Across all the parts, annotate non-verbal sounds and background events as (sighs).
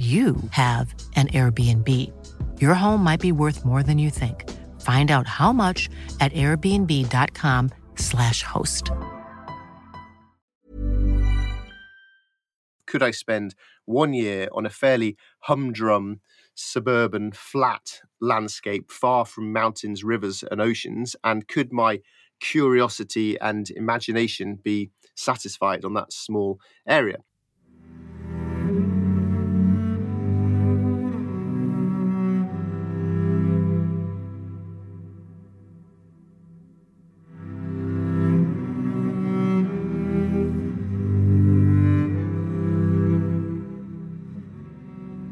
you have an Airbnb. Your home might be worth more than you think. Find out how much at airbnb.com/slash host. Could I spend one year on a fairly humdrum, suburban, flat landscape far from mountains, rivers, and oceans? And could my curiosity and imagination be satisfied on that small area?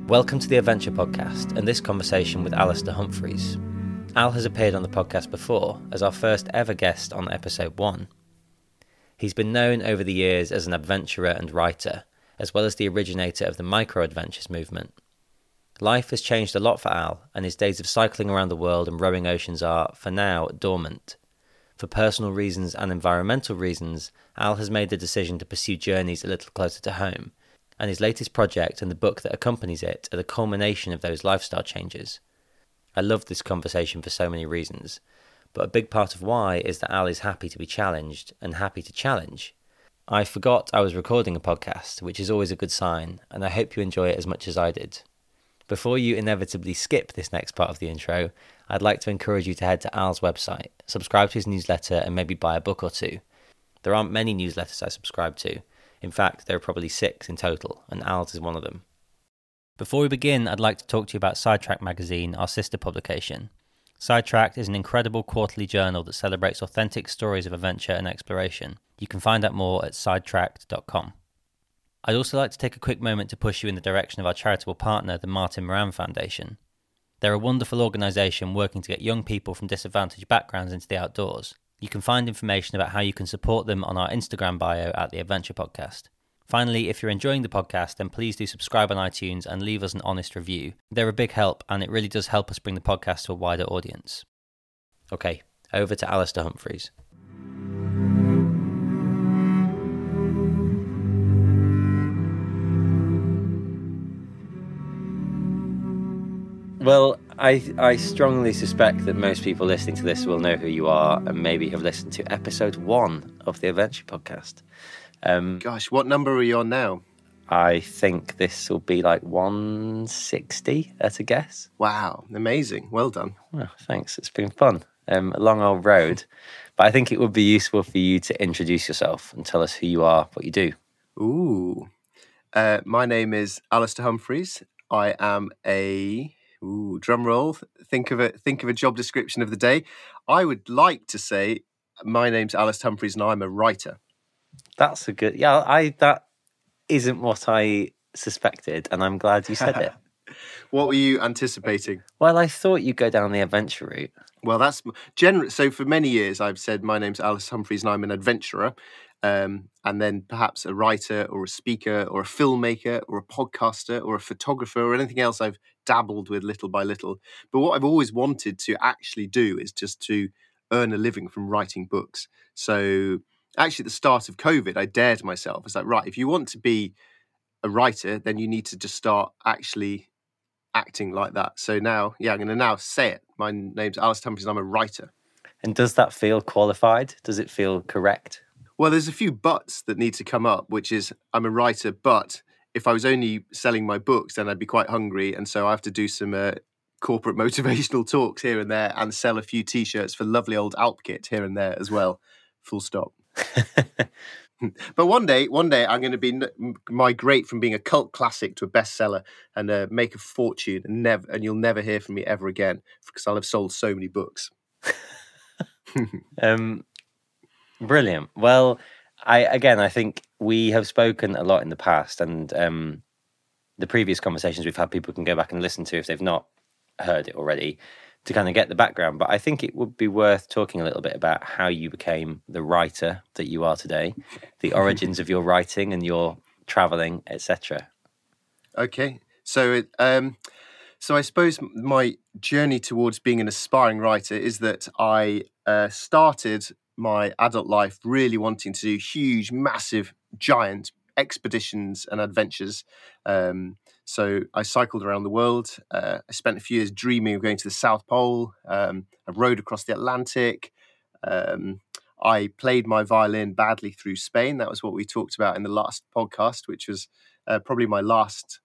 Welcome to the Adventure Podcast and this conversation with Alastair Humphreys. Al has appeared on the podcast before as our first ever guest on episode one. He's been known over the years as an adventurer and writer, as well as the originator of the micro adventures movement. Life has changed a lot for Al, and his days of cycling around the world and rowing oceans are, for now, dormant. For personal reasons and environmental reasons, Al has made the decision to pursue journeys a little closer to home and his latest project and the book that accompanies it are the culmination of those lifestyle changes. I love this conversation for so many reasons, but a big part of why is that Al is happy to be challenged and happy to challenge. I forgot I was recording a podcast, which is always a good sign, and I hope you enjoy it as much as I did. Before you inevitably skip this next part of the intro, I'd like to encourage you to head to Al's website, subscribe to his newsletter, and maybe buy a book or two. There aren't many newsletters I subscribe to, in fact, there are probably six in total, and Al's is one of them. Before we begin, I'd like to talk to you about Sidetracked magazine, our sister publication. Sidetracked is an incredible quarterly journal that celebrates authentic stories of adventure and exploration. You can find out more at sidetracked.com. I'd also like to take a quick moment to push you in the direction of our charitable partner, the Martin Moran Foundation. They're a wonderful organisation working to get young people from disadvantaged backgrounds into the outdoors. You can find information about how you can support them on our Instagram bio at the Adventure Podcast. Finally, if you're enjoying the podcast, then please do subscribe on iTunes and leave us an honest review. They're a big help, and it really does help us bring the podcast to a wider audience. Okay, over to Alastair Humphreys. Well, I I strongly suspect that most people listening to this will know who you are and maybe have listened to episode one of the Adventure Podcast. Um, Gosh, what number are you on now? I think this will be like 160 at a guess. Wow, amazing. Well done. Well, thanks. It's been fun. Um, a long old road. (laughs) But I think it would be useful for you to introduce yourself and tell us who you are, what you do. Ooh. Uh, my name is Alastair Humphreys. I am a Ooh, drum roll. Think of it. Think of a job description of the day. I would like to say, my name's Alice Humphreys, and I'm a writer. That's a good. Yeah, I that isn't what I suspected, and I'm glad you said it. (laughs) what were you anticipating? Well, I thought you'd go down the adventure route. Well, that's general. So for many years, I've said my name's Alice Humphreys, and I'm an adventurer um, and then perhaps a writer or a speaker or a filmmaker or a podcaster or a photographer or anything else I've dabbled with little by little. But what I've always wanted to actually do is just to earn a living from writing books. So actually, at the start of COVID, I dared myself. It's like, right, if you want to be a writer, then you need to just start actually acting like that. So now, yeah, I'm going to now say it. My name's Alice Humphreys and I'm a writer. And does that feel qualified? Does it feel correct? Well, there's a few buts that need to come up, which is I'm a writer, but if I was only selling my books, then I'd be quite hungry, and so I have to do some uh, corporate (laughs) motivational talks here and there, and sell a few T-shirts for lovely old Alpkit here and there as well. Full stop. (laughs) (laughs) but one day, one day, I'm going to be migrate from being a cult classic to a bestseller and uh, make a fortune, and never, and you'll never hear from me ever again because I'll have sold so many books. um, Brilliant. Well, I again, I think we have spoken a lot in the past, and um, the previous conversations we've had, people can go back and listen to if they've not heard it already to kind of get the background. But I think it would be worth talking a little bit about how you became the writer that you are today, the (laughs) origins of your writing and your traveling, etc. Okay, so it, um, so I suppose my journey towards being an aspiring writer is that I uh, started my adult life really wanting to do huge, massive, giant expeditions and adventures. Um, so I cycled around the world. Uh, I spent a few years dreaming of going to the South Pole. Um, I rode across the Atlantic. Um, I played my violin badly through Spain. That was what we talked about in the last podcast, which was uh, probably my last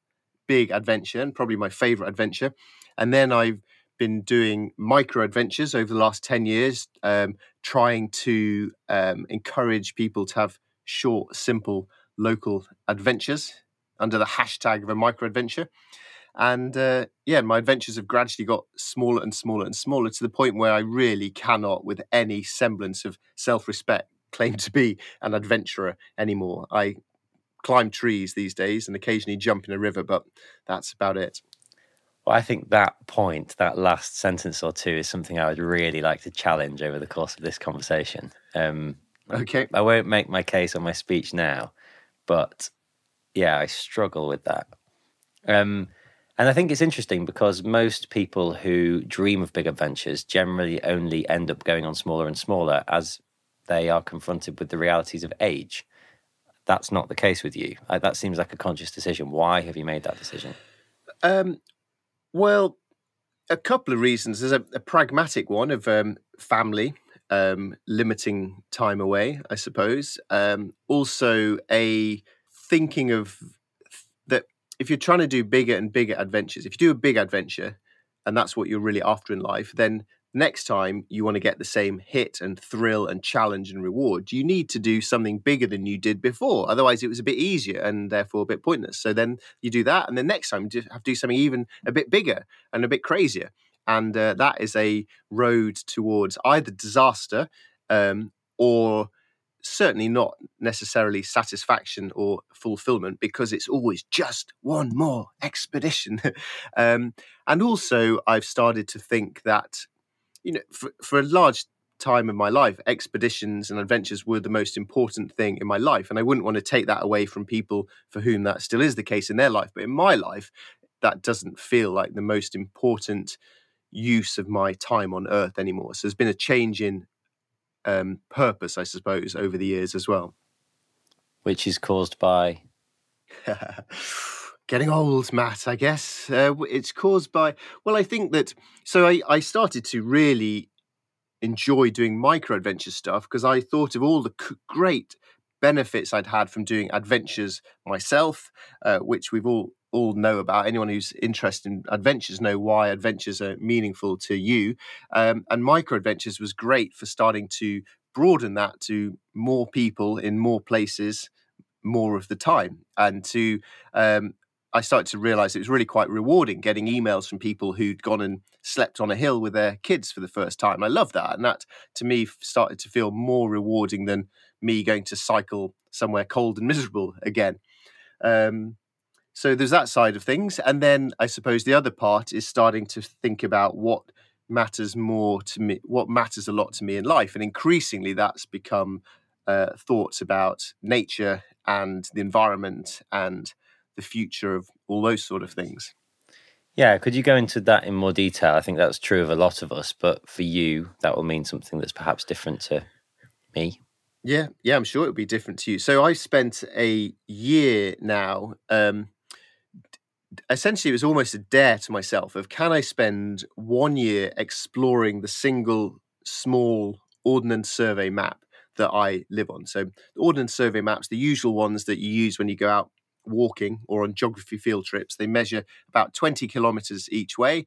big adventure and probably my favorite adventure. And then I've been doing micro adventures over the last 10 years, um, trying to um, encourage people to have short, simple, local adventures under the hashtag of a micro adventure. And uh, yeah, my adventures have gradually got smaller and smaller and smaller to the point where I really cannot, with any semblance of self respect, (laughs) claim to be an adventurer anymore. I climb trees these days and occasionally jump in a river, but that's about it. Well, I think that point, that last sentence or two, is something I would really like to challenge over the course of this conversation. Um, okay. I won't make my case on my speech now, but yeah, I struggle with that. Um, and I think it's interesting because most people who dream of big adventures generally only end up going on smaller and smaller as they are confronted with the realities of age. That's not the case with you. that seems like a conscious decision. Why have you made that decision? Um, well, a couple of reasons. There's a, a pragmatic one of um, family, um, limiting time away, I suppose. Um, also, a thinking of that if you're trying to do bigger and bigger adventures, if you do a big adventure and that's what you're really after in life, then next time you want to get the same hit and thrill and challenge and reward, you need to do something bigger than you did before. Otherwise, it was a bit easier and therefore a bit pointless. So then you do that, and then next time you have to do something even a bit bigger and a bit crazier. And uh, that is a road towards either disaster um, or certainly not necessarily satisfaction or fulfillment because it's always just one more expedition. (laughs) um, and also, I've started to think that you know, for, for a large time of my life, expeditions and adventures were the most important thing in my life. And I wouldn't want to take that away from people for whom that still is the case in their life. But in my life, that doesn't feel like the most important use of my time on earth anymore. So there's been a change in um, purpose, I suppose, over the years as well. Which is caused by. (laughs) getting old, Matt, I guess. Uh, it's caused by, well, I think that, so I, I started to really enjoy doing micro adventure stuff because I thought of all the great benefits I'd had from doing adventures myself, uh, which we've all all know about. Anyone who's interested in adventures know why adventures are meaningful to you. Um, and micro adventures was great for starting to broaden that to more people in more places more of the time and to um, I started to realize it was really quite rewarding getting emails from people who'd gone and slept on a hill with their kids for the first time. I love that. And that to me started to feel more rewarding than me going to cycle somewhere cold and miserable again. Um, so there's that side of things. And then I suppose the other part is starting to think about what matters more to me, what matters a lot to me in life. And increasingly that's become uh, thoughts about nature and the environment and the future of all those sort of things. Yeah, could you go into that in more detail? I think that's true of a lot of us, but for you, that will mean something that's perhaps different to me. Yeah, yeah, I'm sure it'll be different to you. So I spent a year now. Um, essentially, it was almost a dare to myself of can I spend one year exploring the single small ordnance survey map that I live on. So the ordnance survey maps, the usual ones that you use when you go out walking or on geography field trips. They measure about 20 kilometers each way.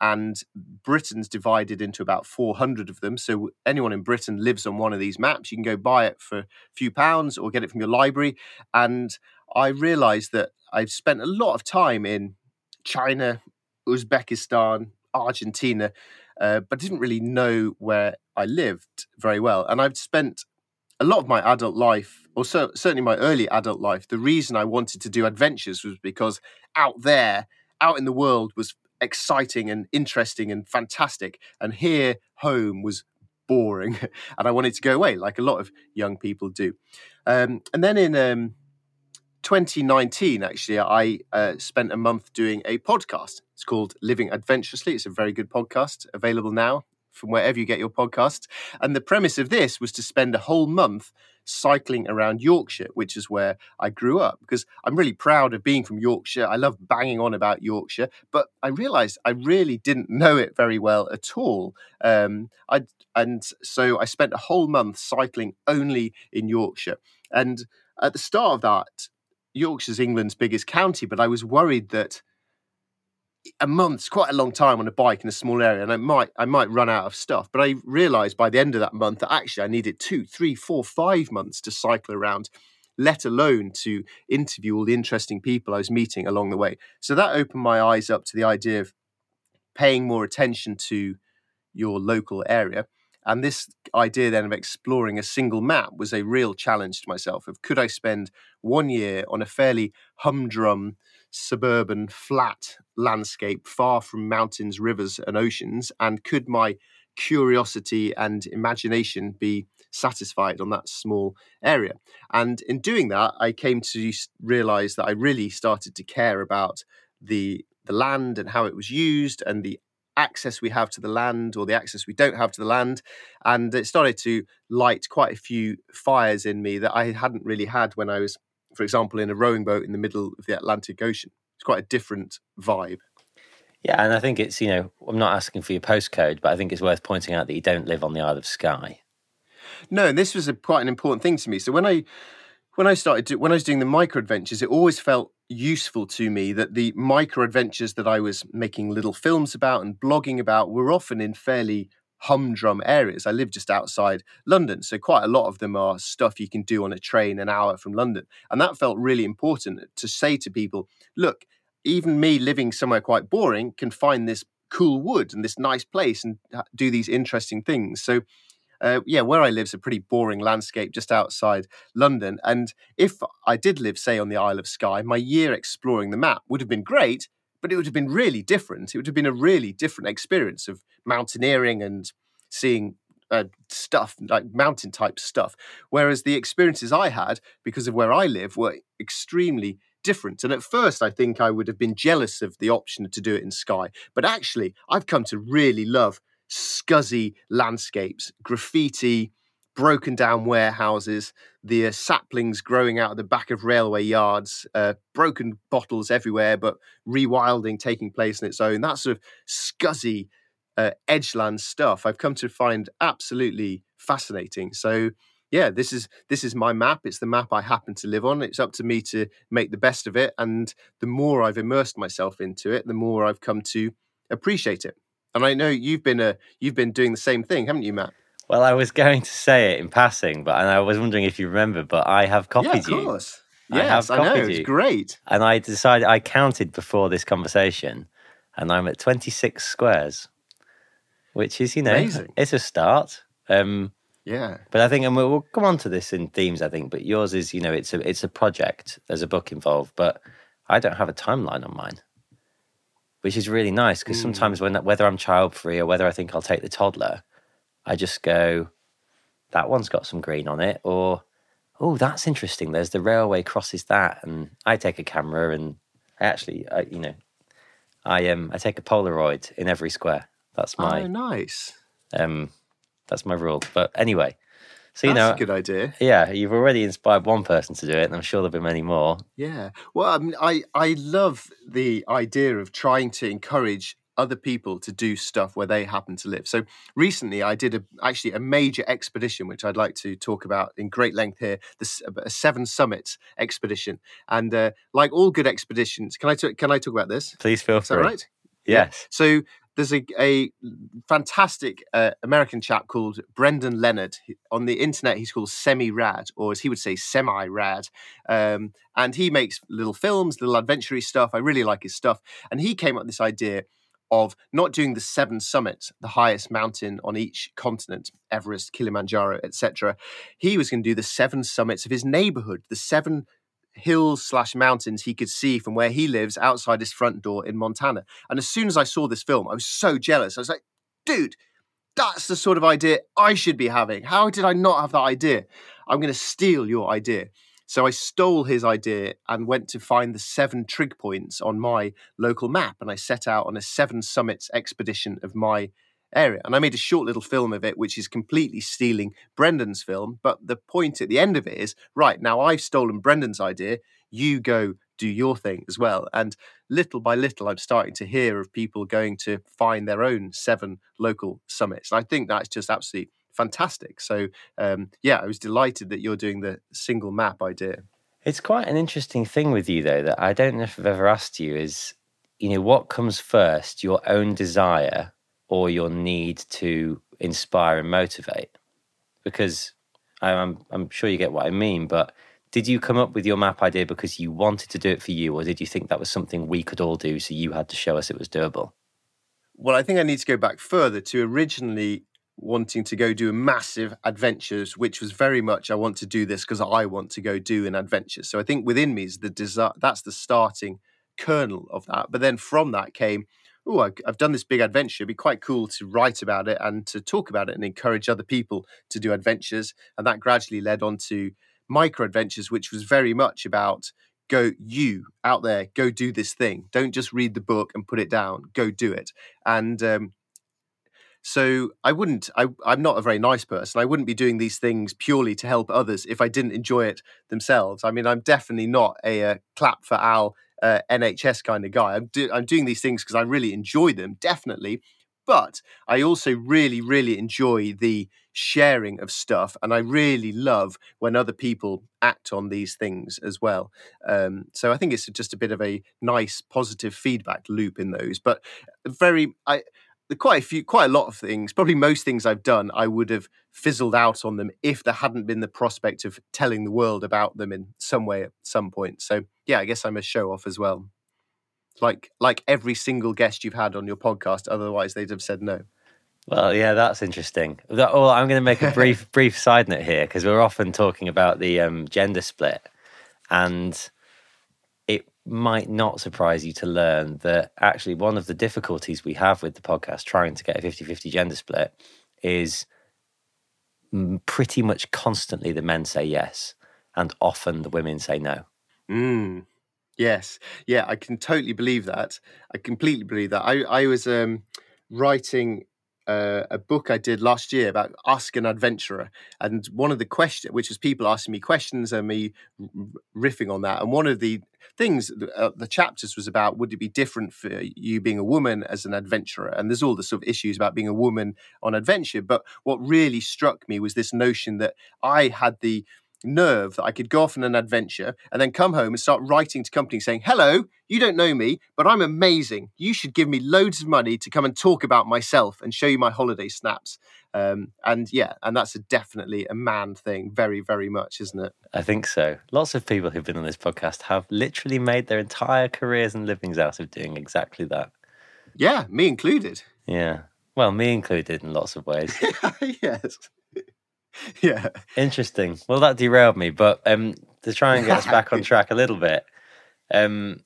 And Britain's divided into about 400 of them. So anyone in Britain lives on one of these maps. You can go buy it for a few pounds or get it from your library. And I realized that I've spent a lot of time in China, Uzbekistan, Argentina, uh, but didn't really know where I lived very well. And I've spent a lot of my adult life, or so, certainly my early adult life, the reason I wanted to do adventures was because out there, out in the world, was exciting and interesting and fantastic. And here, home was boring. (laughs) and I wanted to go away, like a lot of young people do. Um, and then in um, 2019, actually, I uh, spent a month doing a podcast. It's called Living Adventurously. It's a very good podcast, available now from wherever you get your podcast. And the premise of this was to spend a whole month cycling around Yorkshire, which is where I grew up, because I'm really proud of being from Yorkshire. I love banging on about Yorkshire, but I realized I really didn't know it very well at all. Um, I and so I spent a whole month cycling only in Yorkshire. And at the start of that, Yorkshire's England's biggest county, but I was worried that a month's quite a long time on a bike in a small area, and I might I might run out of stuff. But I realised by the end of that month that actually I needed two, three, four, five months to cycle around, let alone to interview all the interesting people I was meeting along the way. So that opened my eyes up to the idea of paying more attention to your local area. And this idea then of exploring a single map was a real challenge to myself of could I spend one year on a fairly humdrum suburban flat landscape far from mountains, rivers, and oceans? And could my curiosity and imagination be satisfied on that small area? And in doing that, I came to realize that I really started to care about the the land and how it was used and the access we have to the land or the access we don't have to the land. And it started to light quite a few fires in me that I hadn't really had when I was for example, in a rowing boat in the middle of the Atlantic Ocean. It's quite a different vibe. Yeah, and I think it's, you know, I'm not asking for your postcode, but I think it's worth pointing out that you don't live on the Isle of Skye. No, and this was a, quite an important thing to me. So when I when I started to, when I was doing the micro adventures, it always felt useful to me that the micro adventures that I was making little films about and blogging about were often in fairly humdrum areas. I live just outside London, so quite a lot of them are stuff you can do on a train an hour from London. And that felt really important to say to people, look, even me living somewhere quite boring can find this cool wood and this nice place and do these interesting things. So uh, yeah, where I live is a pretty boring landscape just outside London. And if I did live, say, on the Isle of Skye, my year exploring the map would have been great but it would have been really different. It would have been a really different experience of mountaineering and seeing uh, stuff like mountain type stuff. Whereas the experiences I had because of where I live were extremely different. And at first, I think I would have been jealous of the option to do it in Skye. But actually, I've come to really love scuzzy landscapes, graffiti, broken down warehouses, the uh, saplings growing out of the back of railway yards, uh, broken bottles everywhere, but rewilding taking place in its own. That sort of scuzzy uh, edgeland stuff I've come to find absolutely fascinating. So yeah, this is this is my map. It's the map I happen to live on. It's up to me to make the best of it. And the more I've immersed myself into it, the more I've come to appreciate it. And I know you've been a you've been doing the same thing, haven't you, Matt? Well, I was going to say it in passing, but and I was wondering if you remember, but I have copied you. yeah, of you. Course. Yes, I, I know. It's great. And I decided I counted before this conversation, and I'm at 26 squares, which is you know Amazing. it's a start. Um, yeah. But I think, and we'll, we'll come on to this in themes. I think, but yours is you know it's a it's a project. There's a book involved, but I don't have a timeline on mine, which is really nice because mm. sometimes when whether I'm child free or whether I think I'll take the toddler I just go, that one's got some green on it, or oh, that's interesting. There's the railway crosses that, and I take a camera and I actually, I, you know, I um I take a Polaroid in every square. That's my oh, nice. Um, that's my rule. But anyway, so you That's know, a good idea. Yeah, you've already inspired one person to do it, and I'm sure there'll be many more. Yeah. Well, I mean, I I love the idea of trying to encourage other people to do stuff where they happen to live. So recently, I did a, actually a major expedition, which I'd like to talk about in great length here. The a Seven Summits expedition, and uh, like all good expeditions, can I t- can I talk about this? Please feel free. right? Yes. Yeah. So there's a, a fantastic uh, American chap called Brendan Leonard. On the internet, he's called Semi Rad, or as he would say, Semi Rad. Um, and he makes little films, little adventure stuff. I really like his stuff. And he came up with this idea of not doing the seven summits, the highest mountain on each continent, Everest, Kilimanjaro, etc. He was going to do the seven summits of his neighborhood, the seven hills slash mountains he could see from where he lives outside his front door in Montana. And as soon as I saw this film, I was so jealous. I was like, dude, that's the sort of idea I should be having. How did I not have that idea? I'm going to steal your idea. So I stole his idea and went to find the seven trig points on my local map. And I set out on a seven summits expedition of my area. And I made a short little film of it, which is completely stealing Brendan's film. But the point at the end of it is right, now I've stolen Brendan's idea. You go do your thing as well. And little by little, I'm starting to hear of people going to find their own seven local summits. And I think that's just absolutely fantastic. So, um, yeah, I was delighted that you're doing the single map idea. It's quite an interesting thing with you, though, that I don't know if I've ever asked you is, you know, what comes first, your own desire or your need to inspire and motivate? Because I'm, I'm sure you get what I mean, but did you come up with your map idea because you wanted to do it for you, or did you think that was something we could all do, so you had to show us it was doable? Well, I think I need to go back further to originally wanting to go do a massive adventures, which was very much I want to do this because I want to go do an adventure. So I think within me is the desire. That's the starting kernel of that. But then from that came, oh, I've done this big adventure. It'd be quite cool to write about it and to talk about it and encourage other people to do adventures. And that gradually led on to micro adventures, which was very much about go you out there go do this thing don't just read the book and put it down go do it and um, so I wouldn't, I, I'm not a very nice person. I wouldn't be doing these things purely to help others if I didn't enjoy it themselves. I mean, I'm definitely not a, a uh, clap for Al uh, NHS kind of guy. I'm, do, I'm doing these things because I really enjoy them, definitely. But I also really, really enjoy the sharing of stuff. And I really love when other people act on these things as well. Um, so I think it's just a bit of a nice, positive feedback loop in those. But very, I, quite a few, quite a lot of things, probably most things I've done, I would have fizzled out on them if there hadn't been the prospect of telling the world about them in some way at some point. So yeah, I guess I'm a show off as well. Like like every single guest you've had on your podcast, otherwise they'd have said no. Well, yeah, that's interesting. Well, I'm going to make a brief (laughs) brief side note here because we're often talking about the um, gender split, and might not surprise you to learn that actually one of the difficulties we have with the podcast trying to get a 50 50 gender split is pretty much constantly the men say yes and often the women say no. Mm, yes. Yeah, I can totally believe that. I completely believe that. I, I was um, writing uh, a book I did last year about Ask an Adventurer, and one of the questions, which was people asking me questions and me riffing on that, and one of the things, uh, the chapters was about would it be different for you being a woman as an adventurer, and there's all the sort of issues about being a woman on adventure, but what really struck me was this notion that I had the nerve that I could go off on an adventure and then come home and start writing to companies saying, Hello, you don't know me, but I'm amazing. You should give me loads of money to come and talk about myself and show you my holiday snaps. Um, and yeah, and that's a definitely a man thing, very, very much, isn't it? I think so. Lots of people who've been on this podcast have literally made their entire careers and livings out of doing exactly that. Yeah, me included. Yeah. Well, me included in lots of ways. (laughs) yes. (laughs) yeah. Interesting. Well, that derailed me, but um, to try and get us back on (laughs) track a little bit, um,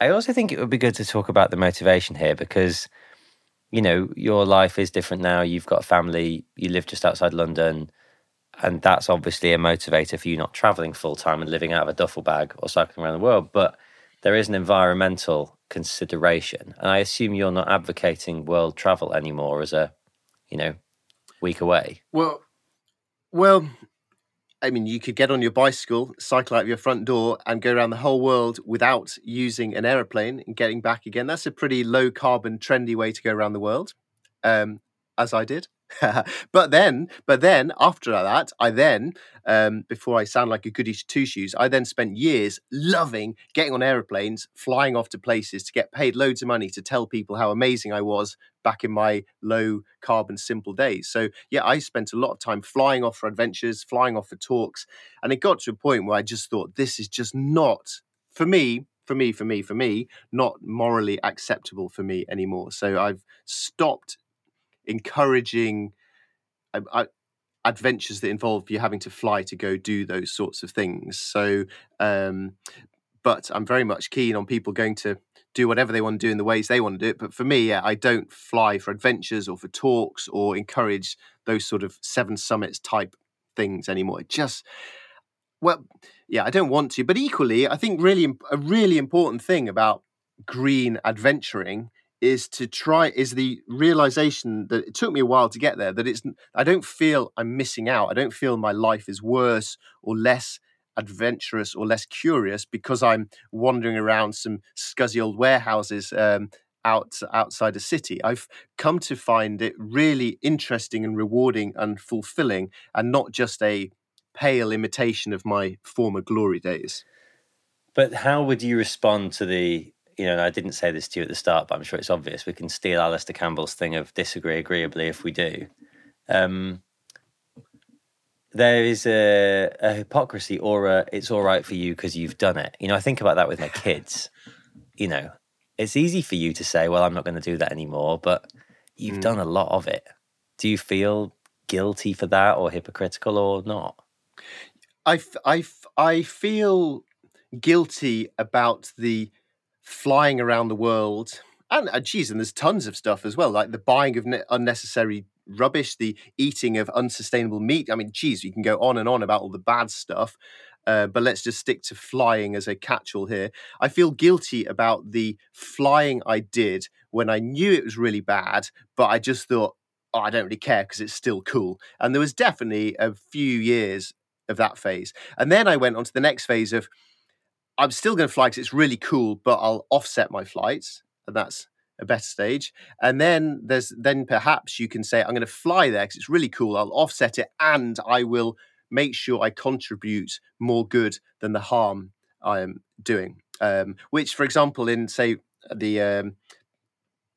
I also think it would be good to talk about the motivation here because, you know, your life is different now. You've got a family, you live just outside London, and that's obviously a motivator for you not traveling full time and living out of a duffel bag or cycling around the world. But there is an environmental consideration. And I assume you're not advocating world travel anymore as a, you know, week away? Well, well, I mean, you could get on your bicycle, cycle out of your front door, and go around the whole world without using an aeroplane and getting back again. That's a pretty low carbon, trendy way to go around the world, um, as I did. (laughs) but then, but then after that, I then, um, before I sound like a goody two shoes, I then spent years loving getting on aeroplanes, flying off to places to get paid loads of money to tell people how amazing I was back in my low carbon simple days. So yeah, I spent a lot of time flying off for adventures, flying off for talks, and it got to a point where I just thought this is just not for me for me, for me, for me, not morally acceptable for me anymore. So I've stopped encouraging I, I, adventures that involve you having to fly to go do those sorts of things. So, um, but I'm very much keen on people going to do whatever they want to do in the ways they want to do it. But for me, yeah, I don't fly for adventures or for talks or encourage those sort of seven summits type things anymore. It just well, yeah, I don't want to, but equally, I think really a really important thing about green adventuring is to try is the realization that it took me a while to get there that it's I don't feel I'm missing out. I don't feel my life is worse or less adventurous or less curious because I'm wandering around some scuzzy old warehouses um, out outside a city. I've come to find it really interesting and rewarding and fulfilling, and not just a pale imitation of my former glory days. But how would you respond to the, you know, I didn't say this to you at the start, but I'm sure it's obvious. We can steal Alastair Campbell's thing of disagree agreeably if we do. Um, there is a, a hypocrisy or a it's all right for you because you've done it. You know, I think about that with my kids. (laughs) You know, it's easy for you to say, well, I'm not going to do that anymore, but you've mm. done a lot of it. Do you feel guilty for that or hypocritical or not? I, I, I feel guilty about the flying around the world. And, and geez, and there's tons of stuff as well, like the buying of ne- unnecessary rubbish, the eating of unsustainable meat. I mean, geez, you can go on and on about all the bad stuff. Uh, but let's just stick to flying as a catch-all here. I feel guilty about the flying I did when I knew it was really bad, but I just thought, oh, I don't really care because it's still cool. And there was definitely a few years of that phase. And then I went on to the next phase of I'm still going to fly because it's really cool, but I'll offset my flights, and that's a better stage. And then there's then perhaps you can say I'm going to fly there because it's really cool. I'll offset it, and I will make sure I contribute more good than the harm I am doing. Um, which, for example, in say the um,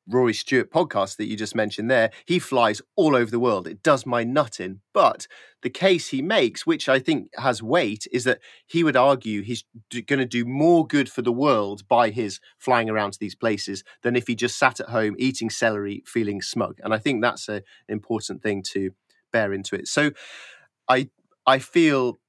Rory Stewart podcast that you just mentioned there, he flies all over the world. It does my nut in. But the case he makes, which I think has weight, is that he would argue he's going to do more good for the world by his flying around to these places than if he just sat at home eating celery, feeling smug. And I think that's an important thing to bear into it. So I I feel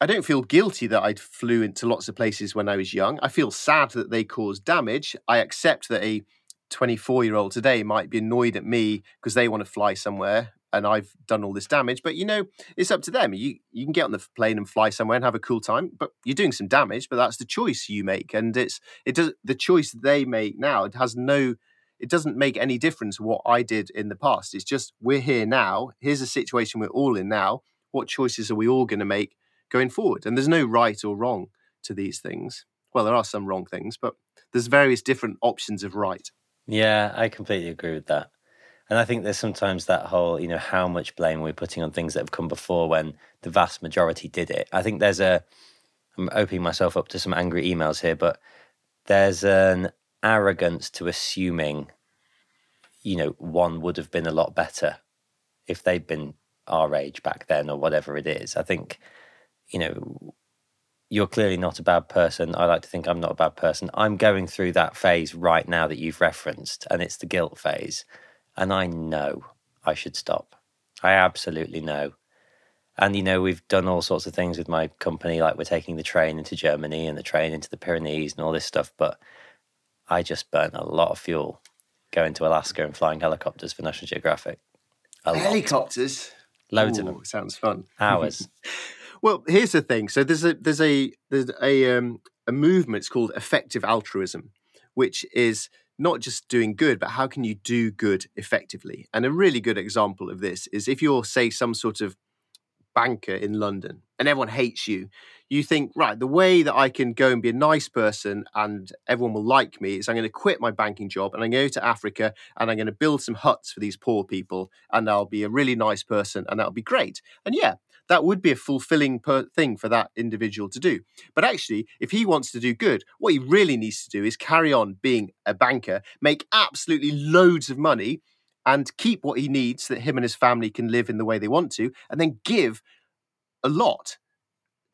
I don't feel guilty that I flew into lots of places when I was young. I feel sad that they caused damage. I accept that a 24 year old today might be annoyed at me because they want to fly somewhere and I've done all this damage. But you know, it's up to them. You you can get on the plane and fly somewhere and have a cool time, but you're doing some damage. But that's the choice you make, and it's it does the choice they make now. It has no. It doesn't make any difference what I did in the past. It's just we're here now. Here's a situation we're all in now. What choices are we all going to make going forward? And there's no right or wrong to these things. Well, there are some wrong things, but there's various different options of right. Yeah, I completely agree with that. And I think there's sometimes that whole, you know, how much blame we're putting on things that have come before when the vast majority did it. I think there's a, I'm opening myself up to some angry emails here, but there's an arrogance to assuming, you know, one would have been a lot better if they'd been our age back then or whatever it is. I think, you know, you're clearly not a bad person. I like to think I'm not a bad person. I'm going through that phase right now that you've referenced, and it's the guilt phase. And I know I should stop. I absolutely know. And, you know, we've done all sorts of things with my company, like we're taking the train into Germany and the train into the Pyrenees and all this stuff. But I just burnt a lot of fuel going to Alaska and flying helicopters for National Geographic. Helicopters? Loads Ooh, of them. Sounds fun. Hours. (laughs) Well, here's the thing. So there's a there's a there's a um, a movement. It's called effective altruism, which is not just doing good, but how can you do good effectively? And a really good example of this is if you're, say, some sort of banker in London and everyone hates you, you think, right, the way that I can go and be a nice person and everyone will like me is I'm going to quit my banking job and I'm going to go to Africa and I'm going to build some huts for these poor people and I'll be a really nice person and that'll be great. And yeah, that would be a fulfilling per- thing for that individual to do. But actually, if he wants to do good, what he really needs to do is carry on being a banker, make absolutely loads of money, and keep what he needs so that him and his family can live in the way they want to, and then give a lot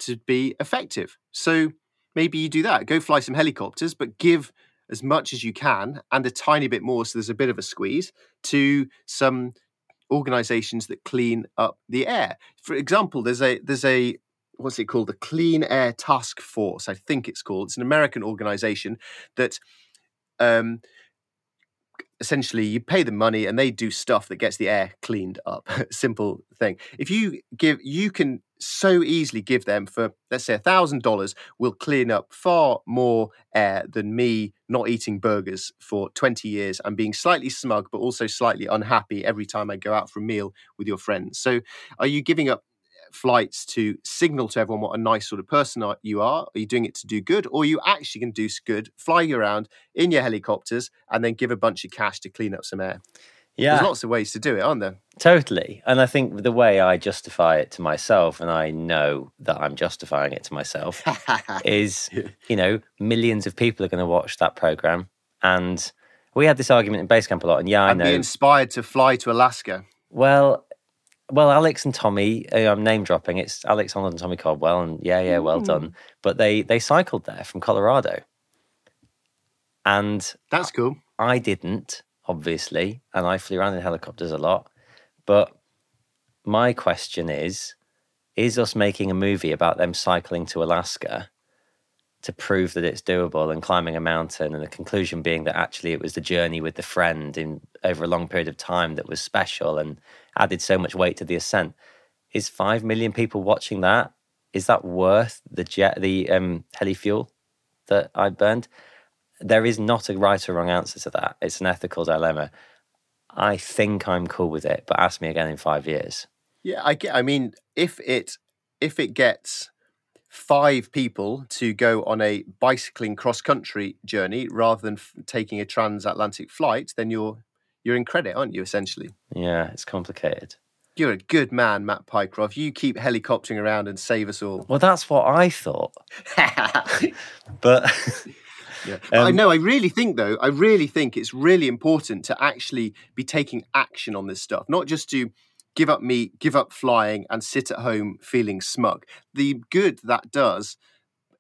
to be effective. So maybe you do that. Go fly some helicopters, but give as much as you can and a tiny bit more so there's a bit of a squeeze to some organizations that clean up the air. For example, there's a there's a what's it called? The Clean Air Task Force, I think it's called. It's an American organization that um, essentially you pay them money and they do stuff that gets the air cleaned up. (laughs) Simple thing. If you give, you can so easily give them for let's say a thousand dollars will clean up far more air than me not eating burgers for 20 years and being slightly smug but also slightly unhappy every time i go out for a meal with your friends so are you giving up flights to signal to everyone what a nice sort of person you are? Are you doing it to do good? Or you actually can do good, fly around in your helicopters and then give a bunch of cash to clean up some air? Yeah. There's lots of ways to do it, aren't there? Totally. And I think the way I justify it to myself, and I know that I'm justifying it to myself, (laughs) is, you know, millions of people are going to watch that program. And we had this argument in base camp a lot. And yeah, I I'd know. be inspired to fly to Alaska. Well, well, Alex and Tommy, uh, I'm name dropping. It's Alex Honnold and Tommy Caldwell, and yeah, yeah, well Mm. done. But they they cycled there from Colorado, and That's cool. I didn't, obviously, and I flew around in helicopters a lot. But my question is: Is us making a movie about them cycling to Alaska to prove that it's doable and climbing a mountain, and the conclusion being that actually it was the journey with the friend in over a long period of time that was special and added so much weight to the ascent? Is five million people watching that? Is that worth the jet, the um, heli fuel that I burned? there is not a right or wrong answer to that. It's an ethical dilemma. I think I'm cool with it, but ask me again in five years. Yeah, I get. I mean, if it if it gets five people to go on a bicycling cross country journey rather than f- taking a transatlantic flight, then you're you're in credit, aren't you? Essentially, Yeah, it's complicated. you're a good man, Matt Pycroft. You keep helicoptering around and save us all. Well, that's what I thought. (laughs) But Yeah. (laughs) I Um, know. I really think, though, I really think it's really important to actually be taking action on this stuff, not just to give up meat, give up flying, and sit at home feeling smug. The good that does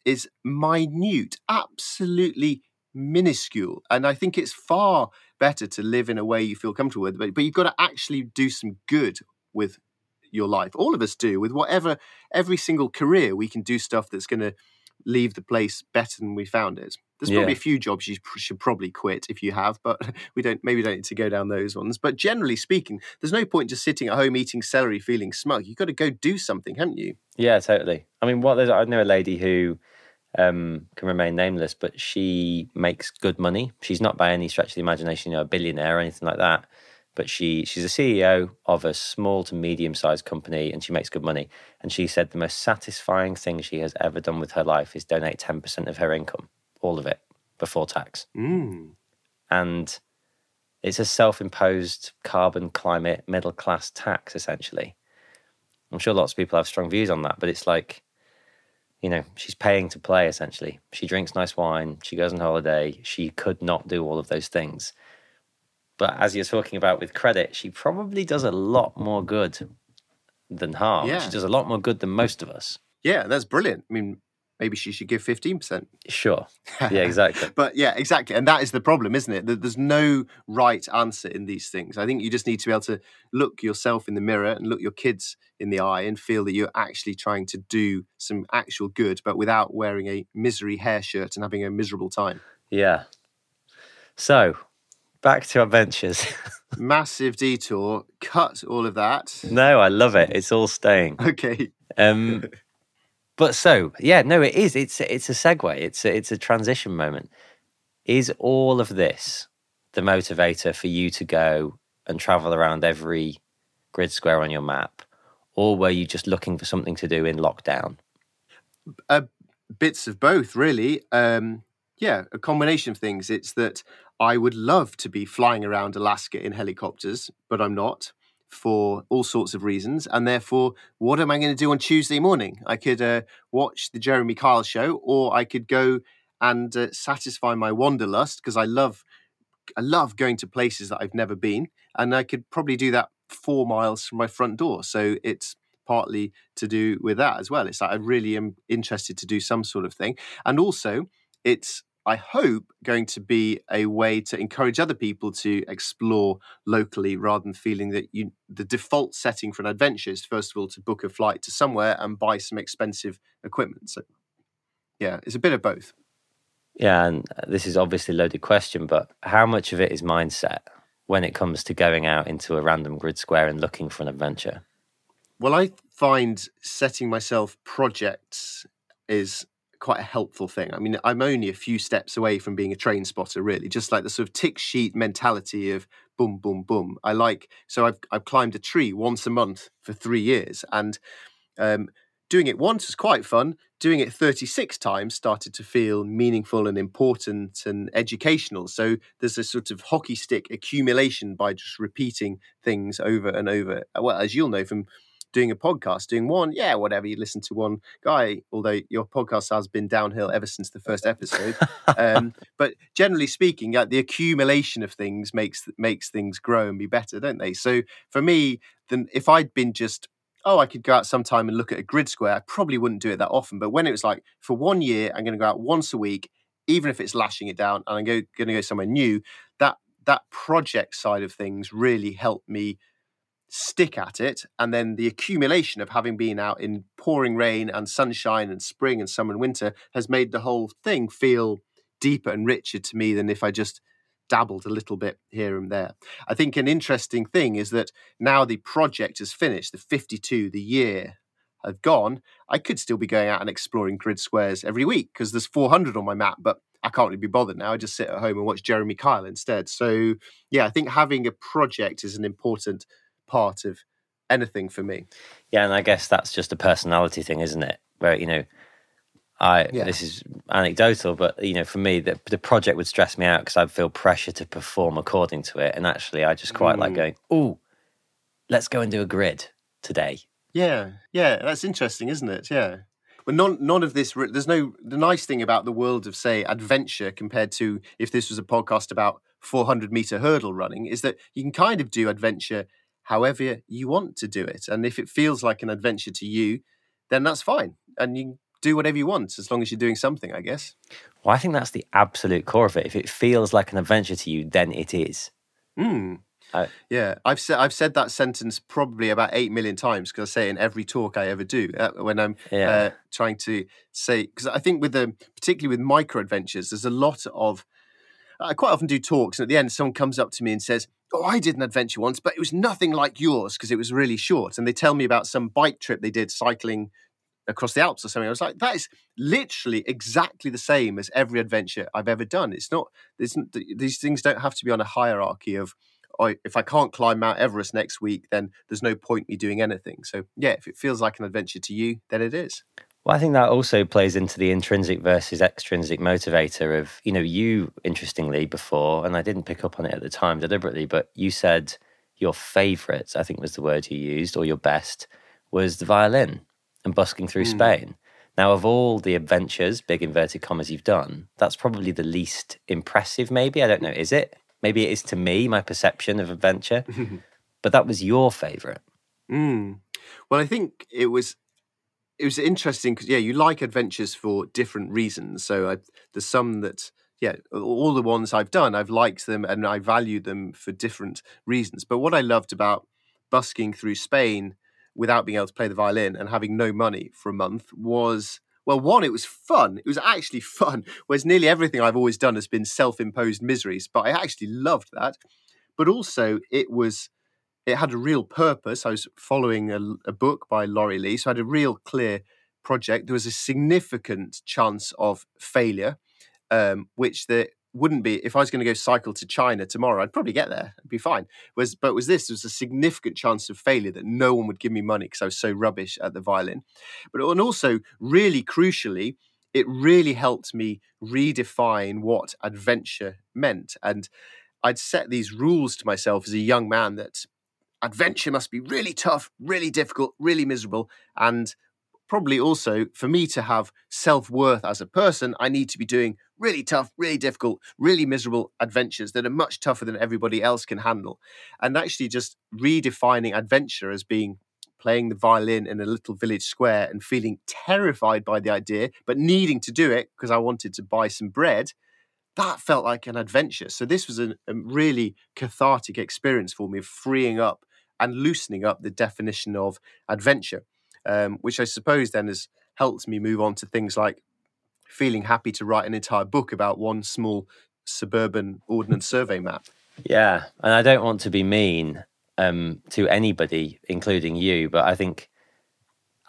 is minute, absolutely minuscule. And I think it's far better to live in a way you feel comfortable with, but, but you've got to actually do some good with your life. All of us do, with whatever, every single career, we can do stuff that's going to leave the place better than we found it. There's probably Yeah. a few jobs you should probably quit if you have, but (laughs) we don't. Maybe don't need to go down those ones. But generally speaking, there's no point just sitting at home eating celery, feeling smug. You've got to go do something, haven't you? yeah, totally. I mean, what there's, I know a lady who um, can remain nameless, but she makes good money. She's not by any stretch of the imagination, you know, a billionaire or anything like that. But she she's a CEO of a small to medium sized company, and she makes good money. And she said the most satisfying thing she has ever done with her life is donate ten percent of her income, all of it, before tax. Mm. and it's a self-imposed carbon climate middle class tax essentially i'm sure lots of people have strong views on that but it's like you know she's paying to play essentially. She drinks nice wine. She goes on holiday. She could not do all of those things. But as you're talking about with credit she probably does a lot more good than harm Yeah. she does a lot more good than most of us. Yeah, that's brilliant. I mean, maybe she should give fifteen percent. sure (laughs) yeah exactly But yeah, exactly. And that is the problem, isn't it? That there's no right answer in these things. I think you just need to be able to look yourself in the mirror and look your kids in the eye and feel that you're actually trying to do some actual good, but without wearing a misery hair shirt and having a miserable time. yeah so back to adventures. (laughs) Massive detour. Cut all of that. no i love it it's all staying Okay. Um, (laughs) but so yeah, no, it is. It's it's a segue. It's a, it's a transition moment. Is all of this the motivator for you to go and travel around every grid square on your map, or were you just looking for something to do in lockdown? bits of both, really. Um, yeah, a combination of things. It's that I would love to be flying around Alaska in helicopters, but I'm not for all sorts of reasons. And therefore, what am I going to do on Tuesday morning? I could uh, watch the Jeremy Kyle show, or I could go and uh, satisfy my wanderlust because I love, I love going to places that I've never been, and I could probably do that four miles from my front door. So it's partly to do with that as well. It's like I really am interested to do some sort of thing, and also it's I hope going to be a way to encourage other people to explore locally rather than feeling that you the default setting for an adventure is first of all to book a flight to somewhere and buy some expensive equipment. So yeah, it's a bit of both. Yeah, and uh, this is obviously a loaded question, but how much of it is mindset when it comes to going out into a random grid square and looking for an adventure? Well, I find setting myself projects is quite a helpful thing. I mean, I'm only a few steps away from being a train spotter, really, just like the sort of tick sheet mentality of boom, boom, boom. I like, so I've, I've climbed a tree once a month for three years. And um, doing it once was quite fun. Doing it 36 times started to feel meaningful and important and educational. So there's a sort of hockey stick accumulation by just repeating things over and over. Well, as you'll know from doing a podcast, doing one, yeah, whatever. You listen to one guy, although your podcast has been downhill ever since the first episode. um, (laughs) but generally speaking, yeah, the accumulation of things makes makes things grow and be better, don't they? So for me, then if I'd been just oh, I could go out sometime and look at a grid square. I probably wouldn't do it that often. But when it was like, for one year, I'm going to go out once a week, even if it's lashing it down, and I'm going to go somewhere new, that that project side of things really helped me stick at it. And then the accumulation of having been out in pouring rain and sunshine and spring and summer and winter has made the whole thing feel deeper and richer to me than if I just dabbled a little bit here and there. I think an interesting thing is that now the project is finished, the 52, the year have gone, I could still be going out and exploring grid squares every week because there's 400 on my map, but I can't really be bothered now. I just sit at home and watch Jeremy Kyle instead. So, yeah, I think having a project is an important part of anything for me. Yeah, and I guess that's just a personality thing, isn't it? Where you know, I yeah. this is anecdotal, but you know, for me, the the project would stress me out because I'd feel pressure to perform according to it, and actually, I just quite mm. like going, "Oh, let's go and do a grid today." Yeah, yeah, that's interesting, isn't it? Yeah. But none, none of this. There's no. The nice thing about the world of, say, adventure compared to if this was a podcast about 400 meter hurdle running, is that you can kind of do adventure however you want to do it. And if it feels like an adventure to you, then that's fine. And you do whatever you want as long as you're doing something, I guess. Well, I think that's the absolute core of it. If it feels like an adventure to you, then it is. Mm. Uh, yeah, I've said I've said that sentence probably about eight million times because I say it in every talk I ever do uh, when I'm yeah. uh, trying to say because I think with the particularly with micro adventures, there's a lot of I quite often do talks, and at the end, someone comes up to me and says, Oh, I did an adventure once, but it was nothing like yours because it was really short. And they tell me about some bike trip they did cycling across the Alps or something. I was like, that is literally exactly the same as every adventure I've ever done. It's not, these things don't have to be on a hierarchy of, oh, if I can't climb Mount Everest next week, then there's no point me doing anything. So, yeah, if it feels like an adventure to you, then it is. Well, I think that also plays into the intrinsic versus extrinsic motivator of, you know, you interestingly before, and I didn't pick up on it at the time deliberately, but you said your favorite, I think was the word you used, or your best, was the violin and busking through mm. Spain. Now, of all the adventures, big inverted commas, you've done, that's probably the least impressive, maybe. I don't know. Is it? Maybe it is to me, my perception of adventure. (laughs) but that was your favorite. Mm. Well, I think it was it was interesting because yeah, you like adventures for different reasons. So I, there's some that yeah, all the ones I've done, I've liked them and I value them for different reasons. But what I loved about busking through Spain without being able to play the violin and having no money for a month was well, one, it was fun. It was actually (laughs) fun. Whereas nearly everything I've always done has been self-imposed miseries, but I actually loved that. But also, it was it had a real purpose. I was following a, a, book by Laurie Lee, so I had a real clear project. There was a significant chance of failure, um, which there wouldn't be if I was going to go cycle to China tomorrow. I'd probably get there; it'd be fine. Was but was this? There was a significant chance of failure that no one would give me money because I was so rubbish at the violin. But and also, really crucially, it really helped me redefine what adventure meant and. I'd set these rules to myself as a young man that adventure must be really tough, really difficult, really miserable. And probably also for me to have self worth as a person, I need to be doing really tough, really difficult, really miserable adventures that are much tougher than everybody else can handle. And actually, just redefining adventure as being playing the violin in a little village square and feeling terrified by the idea, but needing to do it because I wanted to buy some bread, that felt like an adventure. So this was a, a really cathartic experience for me of freeing up and loosening up the definition of adventure, um, which I suppose then has helped me move on to things like feeling happy to write an entire book about one small suburban ordnance survey map. Yeah, and I don't want to be mean um, to anybody, including you, but I think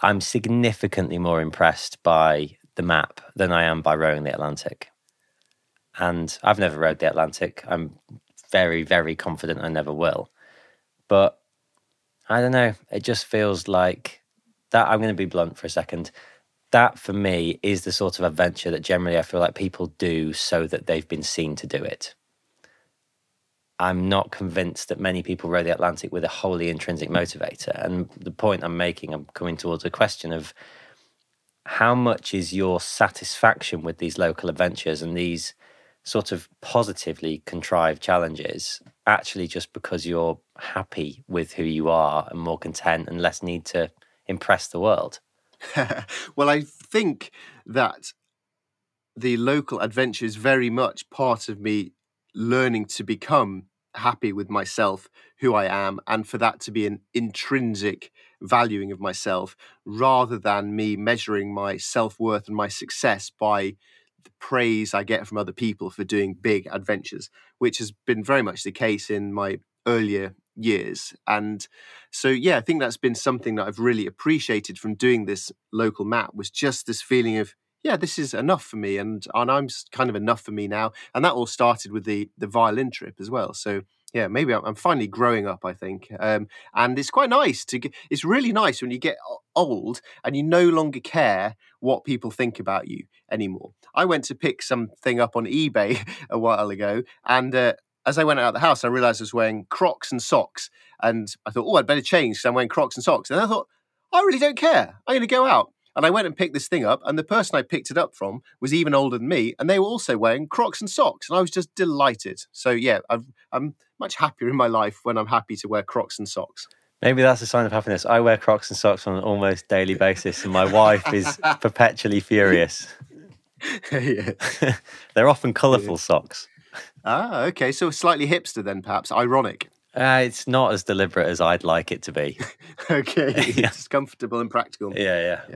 I'm significantly more impressed by the map than I am by rowing the Atlantic. And I've never rowed the Atlantic. I'm very, very confident I never will. But I don't know. It just feels like that. I'm going to be blunt for a second. That for me is the sort of adventure that generally I feel like people do so that they've been seen to do it. I'm not convinced that many people row the Atlantic with a wholly intrinsic motivator. And the point I'm making, I'm coming towards a question of how much is your satisfaction with these local adventures and these sort of positively contrived challenges actually just because you're happy with who you are and more content and less need to impress the world? (laughs) well, I think that the local adventure is very much part of me learning to become happy with myself, who I am, and for that to be an intrinsic valuing of myself rather than me measuring my self worth and my success by the praise I get from other people for doing big adventures, which has been very much the case in my earlier years. And so, yeah, I think that's been something that I've really appreciated from doing this local map was just this feeling of yeah, this is enough for me, and and I'm kind of enough for me now. And that all started with the the violin trip as well. So yeah, maybe I'm, finally growing up. I think, um, and it's quite nice to get. It's really nice when you get old and you no longer care what people think about you anymore. I went to pick something up on eBay (laughs) a while ago, and uh, as I went out of the house, I realized I was wearing Crocs and socks, and I thought, oh, I'd better change because I'm wearing Crocs and socks. And I thought, I really don't care. I'm going to go out. And I went and picked this thing up, and the person I picked it up from was even older than me, and they were also wearing Crocs and socks, and I was just delighted. So yeah, i am much happier in my life when I'm happy to wear Crocs and socks. Maybe that's a sign of happiness. I wear Crocs and socks on an almost daily (laughs) basis, and my wife is perpetually furious. (laughs) (laughs) They're often colourful yeah. socks. Ah, okay. So slightly hipster then, perhaps ironic. Uh, it's not as deliberate as I'd like it to be. okay, it's comfortable and practical. Yeah, yeah. yeah.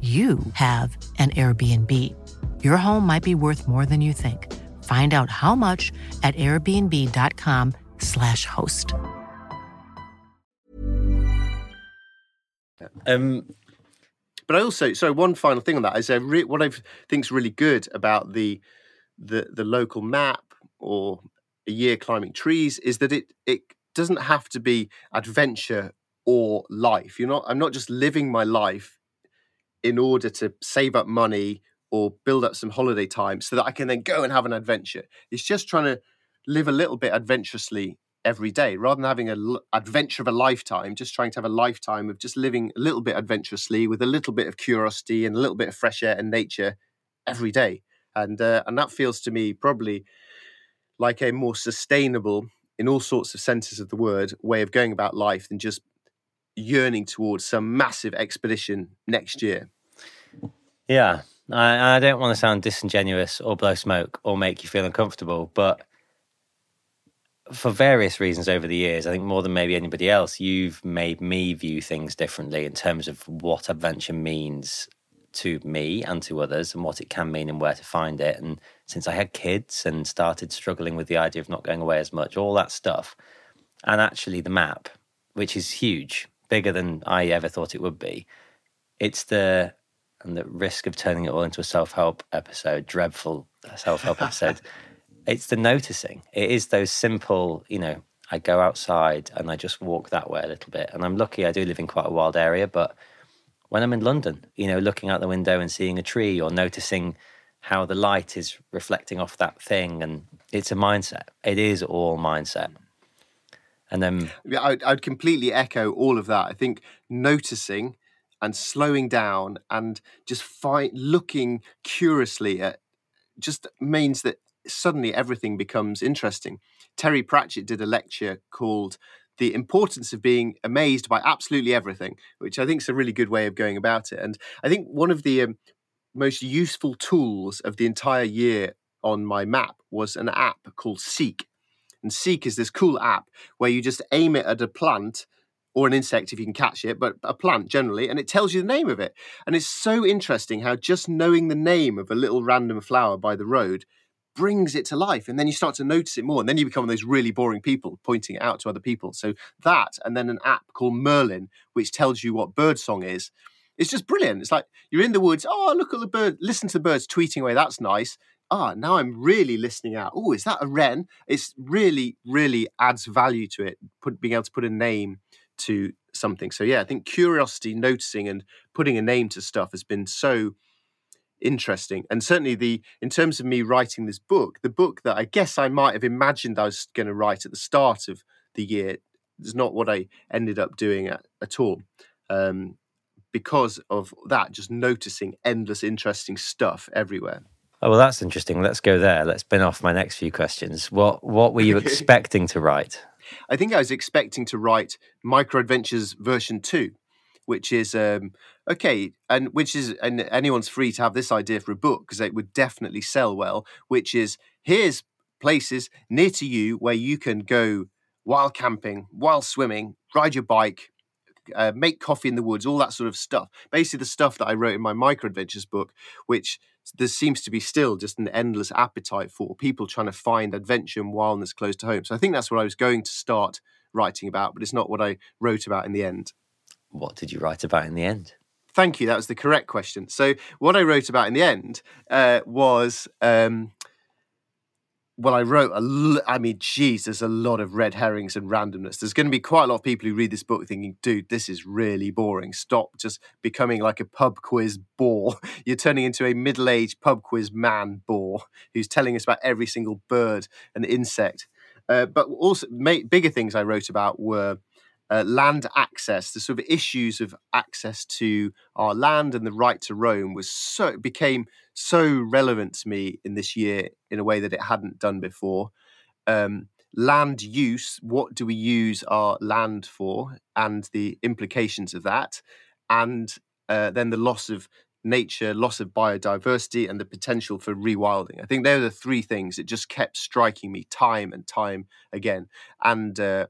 you have an Airbnb. Your home might be worth more than you think. Find out how much at airbnb.com/slash host. Um, but I also, so one final thing on that is uh, re- what I think is really good about the, the the local map or a year climbing trees is that it it doesn't have to be adventure or life. You're not. I'm not just living my life in order to save up money or build up some holiday time so that I can then go and have an adventure. It's just trying to live a little bit adventurously every day rather than having an adventure of a lifetime just trying to have a lifetime of just living a little bit adventurously with a little bit of curiosity and a little bit of fresh air and nature every day and uh, and that feels to me probably like a more sustainable in all sorts of senses of the word way of going about life than just yearning towards some massive expedition next year yeah, I, I don't want to sound disingenuous or blow smoke or make you feel uncomfortable, but for various reasons over the years, I think more than maybe anybody else, you've made me view things differently in terms of what adventure means to me and to others and what it can mean and where to find it. And since I had kids and started struggling with the idea of not going away as much, all that stuff, and actually the map, which is huge, bigger than I ever thought it would be, it's the and the risk of turning it all into a self help episode, dreadful self help episode. (laughs) it's the noticing. It is those simple, you know, I go outside and I just walk that way a little bit. And I'm lucky I do live in quite a wild area, but when I'm in London, you know, looking out the window and seeing a tree or noticing how the light is reflecting off that thing, and it's a mindset. It is all mindset. And then, yeah, I'd, I'd completely echo all of that. I think noticing and slowing down and just looking curiously at just means that suddenly everything becomes interesting. Terry Pratchett did a lecture called the importance of being amazed by absolutely everything, which I think is a really good way of going about it. And I think one of the um, most useful tools of the entire year on my map was an app called Seek. And Seek is this cool app where you just aim it at a plant or an insect if you can catch it, but a plant generally, and it tells you the name of it. And it's so interesting how just knowing the name of a little random flower by the road brings it to life and then you start to notice it more and then you become those really boring people pointing it out to other people. So that and then an app called merlin which tells you what bird song is it's just brilliant. It's like you're in the woods oh look at the bird listen to the birds tweeting away that's nice. Ah now i'm really listening out. Oh is that a wren? It's really really adds value to it put, being able to put a name to something so yeah i think curiosity noticing and putting a name to stuff has been so interesting. And certainly the in terms of me writing this book, the book that I guess I might have imagined I was going to write at the start of the year is not what I ended up doing at, at all. Um, because of that, just noticing endless interesting stuff everywhere. Oh well, that's interesting. Let's go there. Let's spin off my next few questions. What what were you (laughs) expecting to write? I think I was expecting to write Micro Adventures version two, which is um, okay, and which is and anyone's free to have this idea for a book because it would definitely sell well. Which is here's places near to you where you can go while camping, while swimming, ride your bike, uh, make coffee in the woods, all that sort of stuff. Basically, the stuff that I wrote in my micro adventures book, which there seems to be still just an endless appetite for people trying to find adventure and wildness close to home. So I think that's what I was going to start writing about, but it's not what I wrote about in the end. What did you write about in the end? Thank you. That was the correct question. So, what I wrote about in the end uh, was, um, well, I wrote a. L- I mean, geez, there's a lot of red herrings and randomness. There's going to be quite a lot of people who read this book thinking, dude, this is really boring. Stop just becoming like a pub quiz bore. (laughs) You're turning into a middle aged pub quiz man bore who's telling us about every single bird and insect. Uh, but also, bigger things I wrote about were uh, land access, the sort of issues of access to our land and the right to roam was so became so relevant to me in this year in a way that it hadn't done before. Um, land use, what do we use our land for, and the implications of that, and uh, then the loss of nature, loss of biodiversity, and the potential for rewilding. I think they're the three things that just kept striking me time and time again. And uh,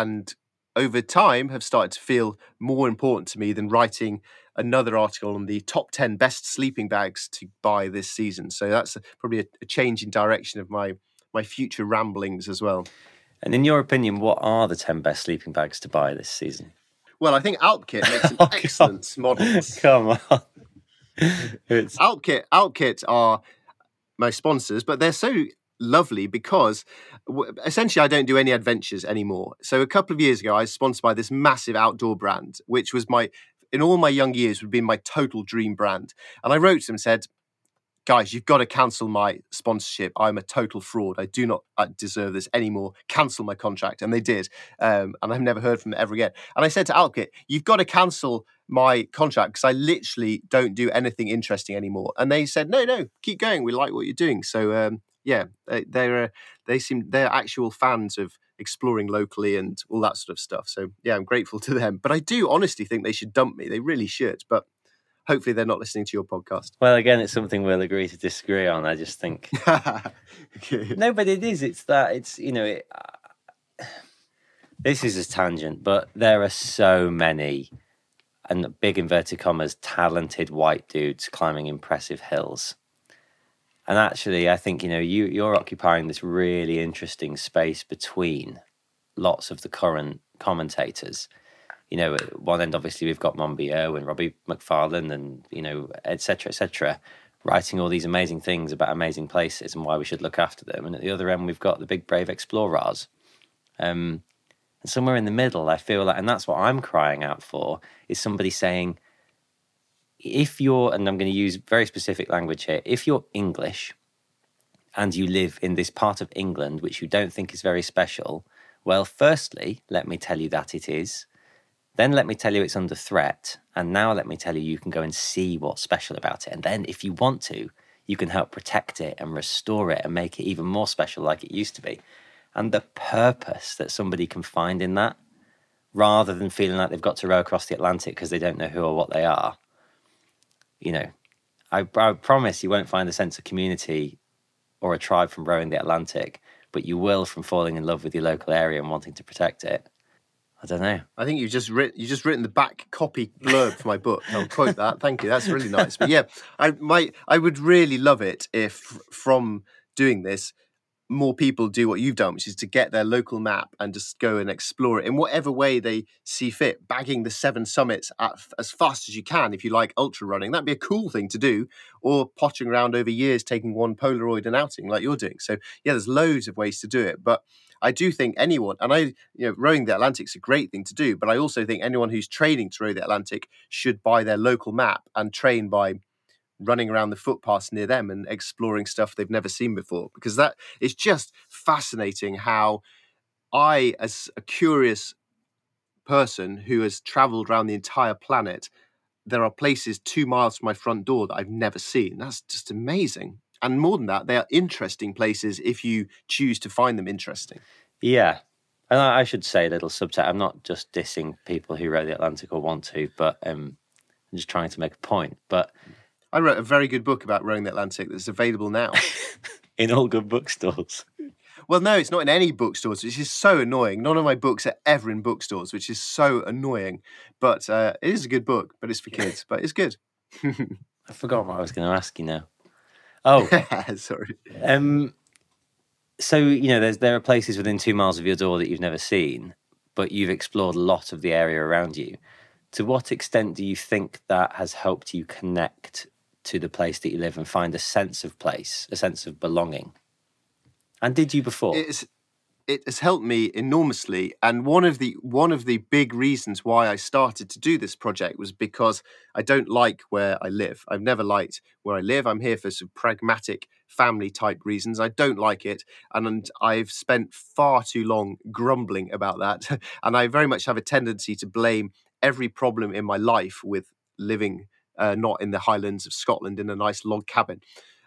and over time have started to feel more important to me than writing another article on the top 10 best sleeping bags to buy this season. So that's probably a, a, change in direction of my my future ramblings as well. And in your opinion, what are the 10 best sleeping bags to buy this season? Well, I think Alpkit makes (laughs) some oh, excellent models. Come on. (laughs) it's... Alpkit, Alpkit are my sponsors, but they're so lovely because essentially I don't do any adventures anymore. So a couple of years ago, I was sponsored by this massive outdoor brand, which was my in all my young years would be my total dream brand. And I wrote to them and said, guys, you've got to cancel my sponsorship. I'm a total fraud. I do not uh, deserve this anymore. Cancel my contract. And they did. Um, and I've never heard from them ever again. And I said to Alpkit, you've got to cancel my contract because I literally don't do anything interesting anymore. And they said, no, no, keep going. We like what you're doing. So um, yeah, they, they're they seem they're actual fans of exploring locally and all that sort of stuff. So yeah, I'm grateful to them. But I do honestly think they should dump me. They really should. But hopefully they're not listening to your podcast. Well, again, it's something we'll agree to disagree on. I just think (laughs) no, but it is. It's that. It's you know. It, uh, (sighs) this is a tangent, but there are so many and big inverted commas talented white dudes climbing impressive hills and actually, I think you know you you're occupying this really interesting space between lots of the current commentators. You know, at one end, obviously, we've got Monbiot and Robbie Macfarlane, and you know, etc., etc., writing all these amazing things about amazing places and why we should look after them. And at the other end, we've got the big brave explorers Um, and somewhere in the middle, I feel like, and that's what I'm crying out for, is somebody saying, if you're, and I'm going to use very specific language here, if you're English and you live in this part of England which you don't think is very special, well, firstly, let me tell you that it is. Then let me tell you it's under threat. And now let me tell you you can go and see what's special about it. And then if you want to, you can help protect it and restore it and make it even more special like it used to be. And the purpose that somebody can find in that, rather than feeling like they've got to row across the Atlantic because they don't know who or what they are, you know, I, I promise you won't find a sense of community or a tribe from rowing the Atlantic, but you will from falling in love with your local area and wanting to protect it. I don't know. I think you've just written you just written the back copy blurb for my book. I'll quote that. Thank you. That's really nice. But yeah, I might I would really love it if from doing this more people do what you've done, which is to get their local map and just go and explore it in whatever way they see fit, bagging the seven summits at, as fast as you can if you like ultra running. That'd be a cool thing to do, or pottering around over years taking one Polaroid and outing like you're doing. So, yeah, there's loads of ways to do it. But I do think anyone, and I, you know, rowing the Atlantic's a great thing to do, but I also think anyone who's training to row the Atlantic should buy their local map and train by running around the footpaths near them and exploring stuff they've never seen before because that is just fascinating how I, as a curious person who has traveled around the entire planet, there are places two miles from my front door that I've never seen. That's just amazing. And more than that, they are interesting places if you choose to find them interesting. Yeah. And I should say a little subtext. I'm not just dissing people who row the Atlantic or want to, but um, I'm just trying to make a point. But I wrote a very good book about rowing the Atlantic that's available now. (laughs) in all good bookstores. Well, no, it's not in any bookstores, which is so annoying. None of my books are ever in bookstores, which is so annoying. But uh, it is a good book, but it's for kids, but it's good. I forgot what I was going to ask you now. (laughs) Oh, sorry. Um, so you know, there's there are places within two miles of your door that you've never seen, but you've explored a lot of the area around you. To what extent do you think that has helped you connect to the place that you live and find a sense of place, a sense of belonging. And did you before? It's, it has helped me enormously and one of the one of the big reasons why I started to do this project was because I don't like where I live. I've never liked where I live. I'm here for some pragmatic family type reasons. I don't like it and I've spent far too long grumbling about that (laughs) and I very much have a tendency to blame every problem in my life with living uh, not in the Highlands of Scotland in a nice log cabin.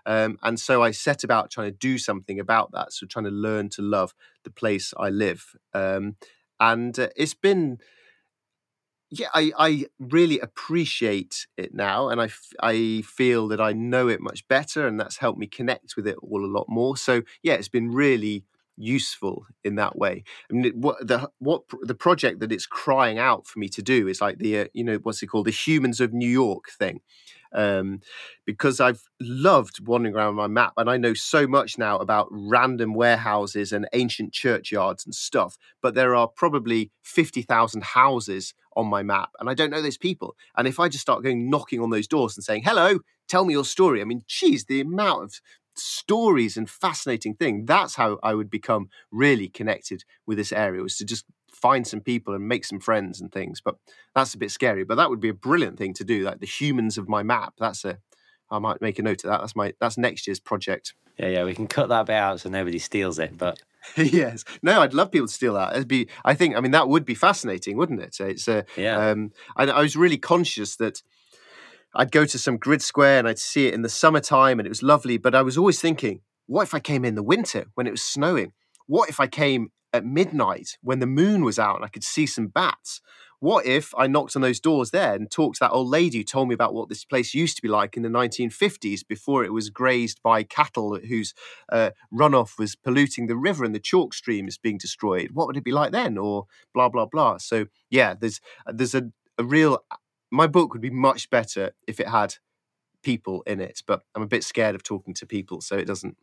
Um, and so I set about trying to do something about that. So trying to learn to love the place I live. Um, and uh, it's been, yeah, I, I really appreciate it now. And I, f- I feel that I know it much better. And that's helped me connect with it all a lot more. So yeah, it's been really useful in that way. I mean, what the what the project that it's crying out for me to do is like the uh, you know what's it called the Humans of New York thing, um, because I've loved wandering around my map and I know so much now about random warehouses and ancient churchyards and stuff. But there are probably fifty thousand houses on my map, and I don't know those people. And if I just start going knocking on those doors and saying hello, tell me your story. I mean, geez, the amount of stories and fascinating thing. That's how I would become really connected with this area was to just find some people and make some friends and things. But that's a bit scary. But that would be a brilliant thing to do. Like the humans of my map. That's a I might make a note of that. That's my that's next year's project. Yeah, yeah, we can cut that bit out so nobody steals it. But (laughs) yes, no, I'd love people to steal that. It'd be, I think, I mean, that would be fascinating, wouldn't it? It's a, yeah. Um, I, I was really conscious that I'd go to some grid square and I'd see it in the summertime and it was lovely. But I was always thinking, what if I came in the winter when it was snowing? What if I came at midnight when the moon was out and I could see some bats? What if I knocked on those doors there and talked to that old lady who told me about what this place used to be like in the 1950s before it was grazed by cattle whose uh, runoff was polluting the river and the chalk stream is being destroyed? What would it be like then? Or blah, blah, blah. So, yeah, there's, there's a, a real my book would be much better if it had people in it, but I'm a bit scared of talking to people, so it doesn't.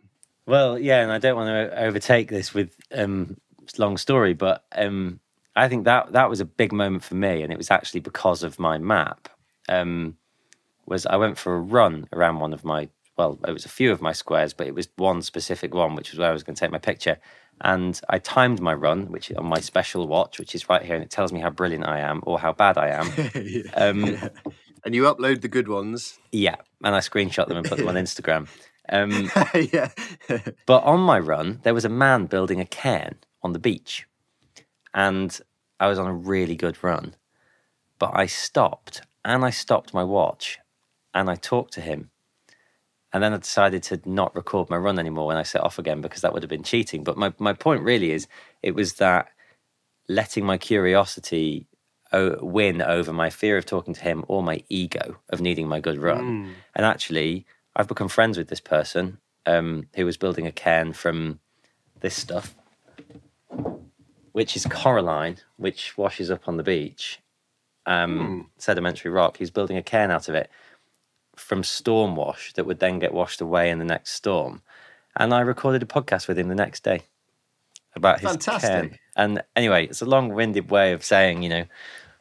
Well, yeah, and I don't want to overtake this with um, long story, but um, I think that that was a big moment for me, and it was actually because of my map. Um, was I went for a run around one of my well, it was a few of my squares, but it was one specific one, which was where I was going to take my picture. And I timed my run, which on my special watch, which is right here, and it tells me how brilliant I am or how bad I am. (laughs) yeah. Um, (laughs) and you upload the good ones. yeah, and I screenshot them and put them on (laughs) Instagram. Um, yeah. But on my run, there was a man building a cairn on the beach. And I was on a really good run. But I stopped and I stopped my watch and I talked to him. And then I decided to not record my run anymore when I set off again because that would have been cheating. But my, my point really is it was that letting my curiosity win over my fear of talking to him or my ego of needing my good run. And actually, I've become friends with this person um, who was building a cairn from this stuff, which is coralline, which washes up on the beach, um, sedimentary rock. He's building a cairn out of it from storm wash that would then get washed away in the next storm. And I recorded a podcast with him the next day about his Fantastic. And anyway, it's a long-winded way of saying, you know,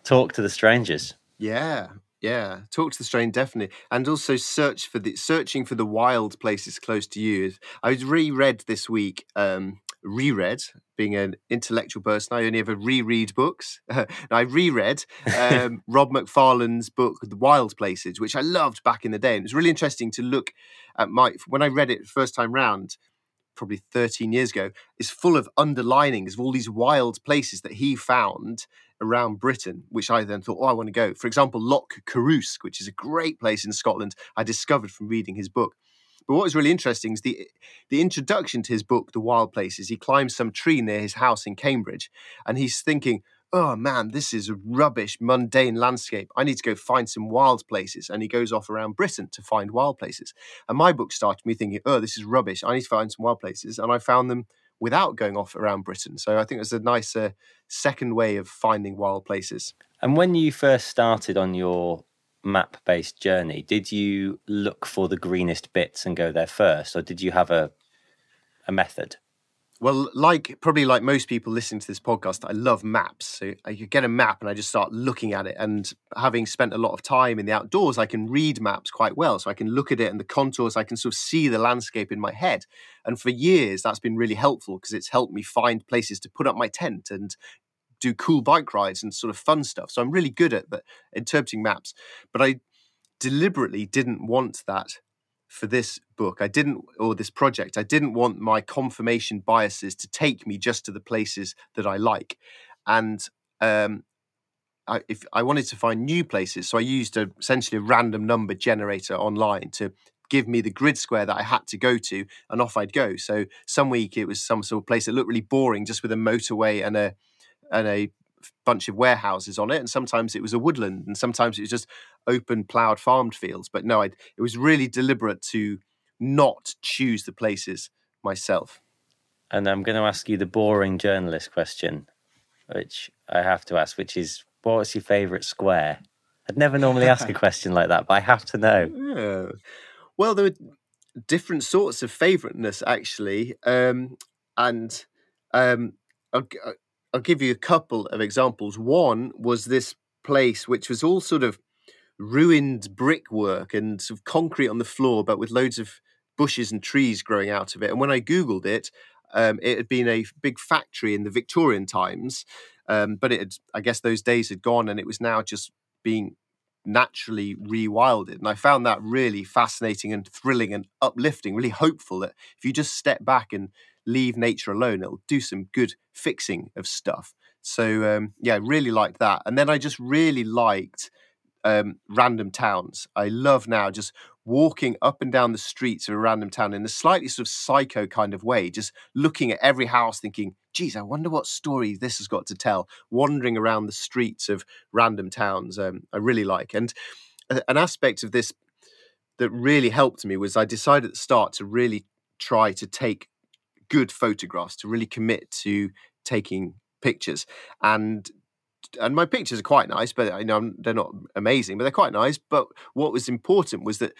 talk to the strangers. Yeah, yeah. Talk to the strain definitely, and also search for the searching for the wild places close to you. I was reread this week. Um, reread, being an intellectual person, I only ever reread books. (laughs) I reread um, (laughs) Rob Macfarlane's book, The Wild Places, which I loved back in the day. And it was really interesting to look at my when I read it first time round probably 13 years ago, is full of underlinings of all these wild places that he found around Britain, which I then thought, oh, I want to go. For example, Loch Coruisk, which is a great place in Scotland, I discovered from reading his book. But what was really interesting is the the introduction to his book, The Wild Places. He climbs some tree near his house in Cambridge, and he's thinking, "Oh man, this is a rubbish, mundane landscape. I need to go find some wild places." And he goes off around Britain to find wild places. And my book started me thinking, "Oh, this is rubbish. I need to find some wild places," and I found them without going off around Britain. So I think it's a nice uh, second way of finding wild places. And when you first started on your map based journey, did you look for the greenest bits and go there first, or did you have a a method? Well, like probably like most people listening to this podcast, I love maps. So I get a map and I just start looking at it. And having spent a lot of time in the outdoors, I can read maps quite well. So I can look at it and the contours, I can sort of see the landscape in my head. And for years, that's been really helpful because it's helped me find places to put up my tent and do cool bike rides and sort of fun stuff. So I'm really good at the, interpreting maps. But I deliberately didn't want that for this book i didn't or this project i didn't want my confirmation biases to take me just to the places that i like and um I, if I wanted to find new places, so I used a, essentially a random number generator online to give me the grid square that I had to go to, and off I'd go. So some week it was some sort of place that looked really boring, just with a motorway and a and a bunch of warehouses on it, and sometimes it was a woodland, and sometimes it was just open ploughed farmed fields. But no, I'd, it was really deliberate to not choose the places myself. And I'm going to ask you the boring journalist question, which I have to ask, which is what was your favourite square? I'd never normally ask a (laughs) question like that, but I have to know. Yeah. Well, there were different sorts of favouriteness actually, um, and um, I'll, uh, I'll give you a couple of examples. One was this place which was all sort of ruined brickwork and sort of concrete on the floor, but with loads of bushes and trees growing out of it. And when I googled it, um, it had been a big factory in the Victorian times, um, but it had, I guess those days had gone, and it was now just being naturally rewilded. And I found that really fascinating and thrilling and uplifting, really hopeful that if you just step back and leave nature alone, it'll do some good fixing of stuff. So um, yeah, really liked that. And then I just really liked um, random towns. I love now just walking up and down the streets of a random town in a slightly sort of psycho kind of way, just looking at every house, thinking, geez, I wonder what story this has got to tell, wandering around the streets of random towns. Um, I really like. And an aspect of this that really helped me was I decided at the start to really try to take good photographs, to really commit to taking pictures. And and my pictures are quite nice, but I know they're not amazing, but they're quite nice. But what was important was that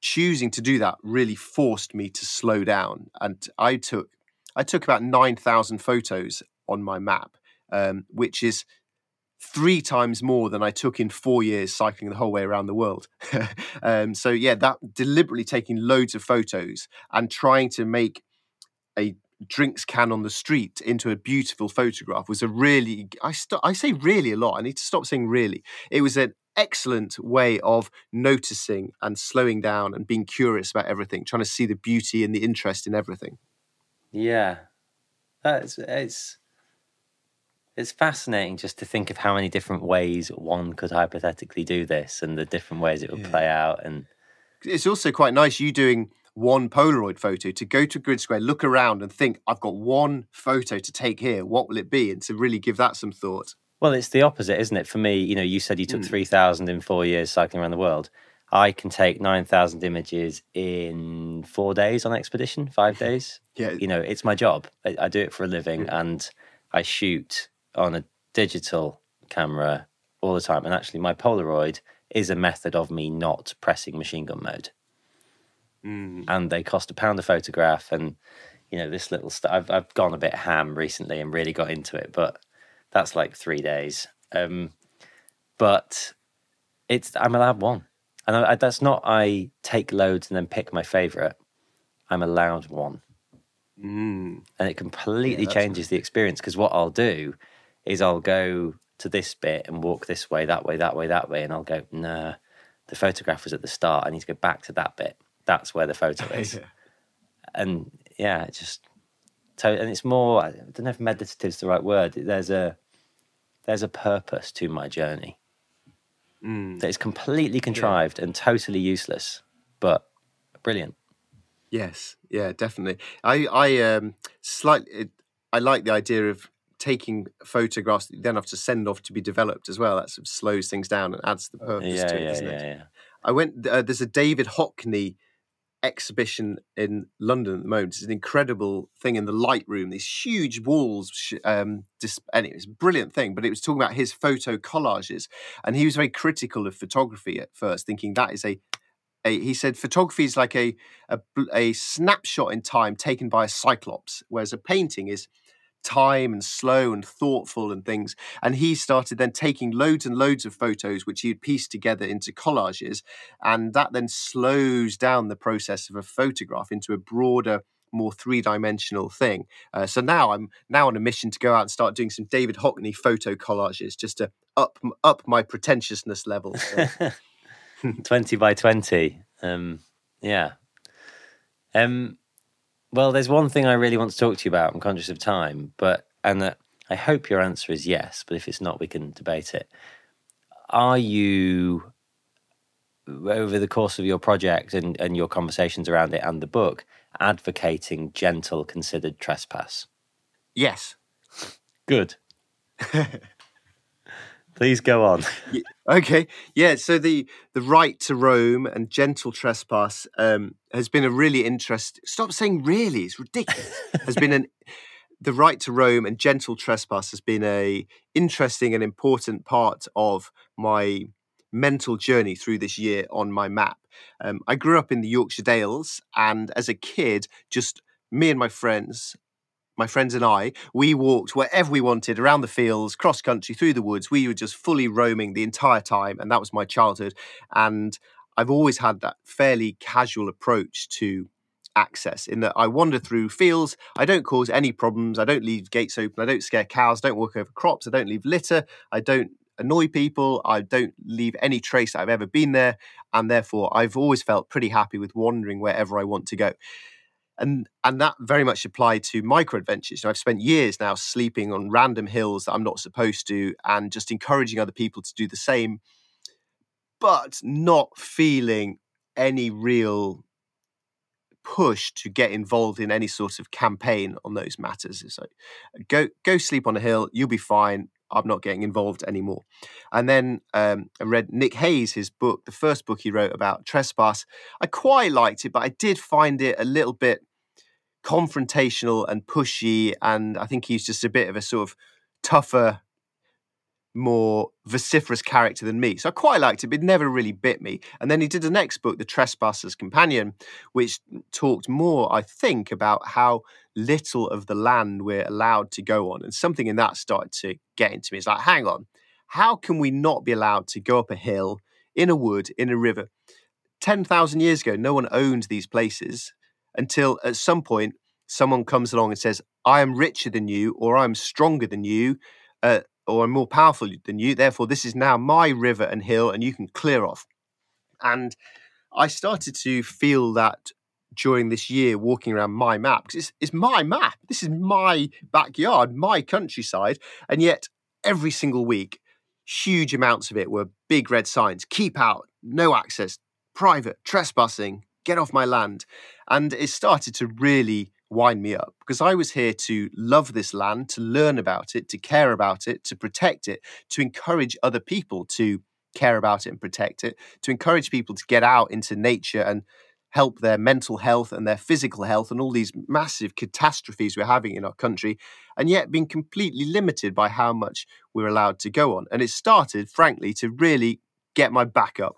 choosing to do that really forced me to slow down. And I took I took about nine thousand photos on my map, um, which is three times more than I took in four years cycling the whole way around the world. (laughs) um, so yeah, that deliberately taking loads of photos and trying to make a drinks can on the street into a beautiful photograph was a really I st- I say really a lot. I need to stop saying really. It was an excellent way of noticing and slowing down and being curious about everything, trying to see the beauty and the interest in everything. Yeah, that's it's it's fascinating just to think of how many different ways one could hypothetically do this and the different ways it would yeah. play out and it's also quite nice you doing one Polaroid photo to go to Grid Square, look around and think, I've got one photo to take here. What will it be? And to really give that some thought. Well, it's the opposite, isn't it? For me, you know, you said you took mm. 3,000 in four years cycling around the world. I can take 9,000 images in four days on expedition, five (laughs) days. yeah. You know, it's my job. I, I do it for a living yeah. and I shoot on a digital camera all the time. And actually, my Polaroid is a method of me not pressing machine gun mode. Mm. And they cost a pound a photograph. And, you know, this little stuff, I've, I've gone a bit ham recently and really got into it, but that's like three days. Um, but it's, I'm allowed one. And I, I, that's not, I take loads and then pick my favorite. I'm allowed one. Mm. And it completely yeah, changes the experience because what I'll do is I'll go to this bit and walk this way, that way, that way, that way, and I'll go, nah, the photograph was at the start. I need to go back to that bit. That's where the photo (laughs) is. yeah. And yeah, it just and it's more. I don't know if meditative is the right word. There's a there's a purpose to my journey mm. that is completely contrived yeah. and totally useless, but brilliant. Yes, yeah, definitely. I I um slightly I like the idea of taking photographs that you then have to send off to be developed as well. That sort of slows things down and adds the purpose yeah, to it, yeah, not yeah, it? Yeah. I went. Uh, there's a David Hockney exhibition in London at the moment. It's an incredible thing in the Lightroom. These huge walls. Um, dis- anyway, it's a brilliant thing. But it was talking about his photo collages, and he was very critical of photography at first, thinking that is a a, he said photography is like a, a, a snapshot in time taken by a cyclops, whereas a painting is time and slow and thoughtful and things. And he started then taking loads and loads of photos, which he'd pieced together into collages. And that then slows down the process of a photograph into a broader, more three-dimensional thing. Uh, so now I'm now on a mission to go out and start doing some David Hockney photo collages just to up up my pretentiousness level. (laughs) twenty by twenty. Um, yeah. Um, well, there's one thing I really want to talk to you about. I'm conscious of time, but and that I hope your answer is yes. But if it's not, we can debate it. Are you over the course of your project and, and your conversations around it and the book advocating gentle considered trespass? Yes. Good. (laughs) Please go on. Okay. Yeah. So the the right to roam and gentle trespass um, has been a really interest. Stop saying really. It's ridiculous. has been an the right to roam and gentle trespass has been a interesting and important part of my mental journey through this year on my map. Um, I grew up in the Yorkshire Dales, and as a kid, just me and my friends my friends and I, we walked wherever we wanted around the fields, cross country, through the woods. We were just fully roaming the entire time. And that was my childhood. And I've always had that fairly casual approach to access in that I wander through fields. I don't cause any problems. I don't leave gates open. I don't scare cows. I don't walk over crops. I don't leave litter. I don't annoy people. I don't leave any trace that I've ever been there. And therefore, I've always felt pretty happy with wandering wherever I want to go and and that very much applied to micro adventures. I've spent years now sleeping on random hills that I'm not supposed to, and just encouraging other people to do the same, but not feeling any real push to get involved in any sort of campaign on those matters. It's like go go sleep on a hill, you'll be fine. I'm not getting involved anymore. And then um, I read Nick Hayes, his book, the first book he wrote about trespass. I quite liked it, but I did find it a little bit confrontational and pushy. And I think he's just a bit of a sort of tougher, more vociferous character than me. So I quite liked it, but it never really bit me. And then he did the next book, The Trespasser's Companion, which talked more, I think, about how little of the land we're allowed to go on. And something in that started to get into me. It's like, hang on, how can we not be allowed to go up a hill, in a wood, in a river? 10,000 years ago, no one owned these places until at some point someone comes along and says, I am richer than you, or I'm stronger than you, uh, or I'm more powerful than you. Therefore, this is now my river and hill, and you can clear off. And I started to feel that during this year walking around my map because it's, it's my map. This is my backyard, my countryside. And yet, every single week, huge amounts of it were big red signs keep out, no access, private, trespassing, get off my land. And it started to really wind me up because I was here to love this land, to learn about it, to care about it, to protect it, to encourage other people to care about it and protect it, to encourage people to get out into nature and help their mental health and their physical health and all these massive catastrophes we're having in our country, and yet being completely limited by how much we're allowed to go on. And it started, frankly, to really get my back up.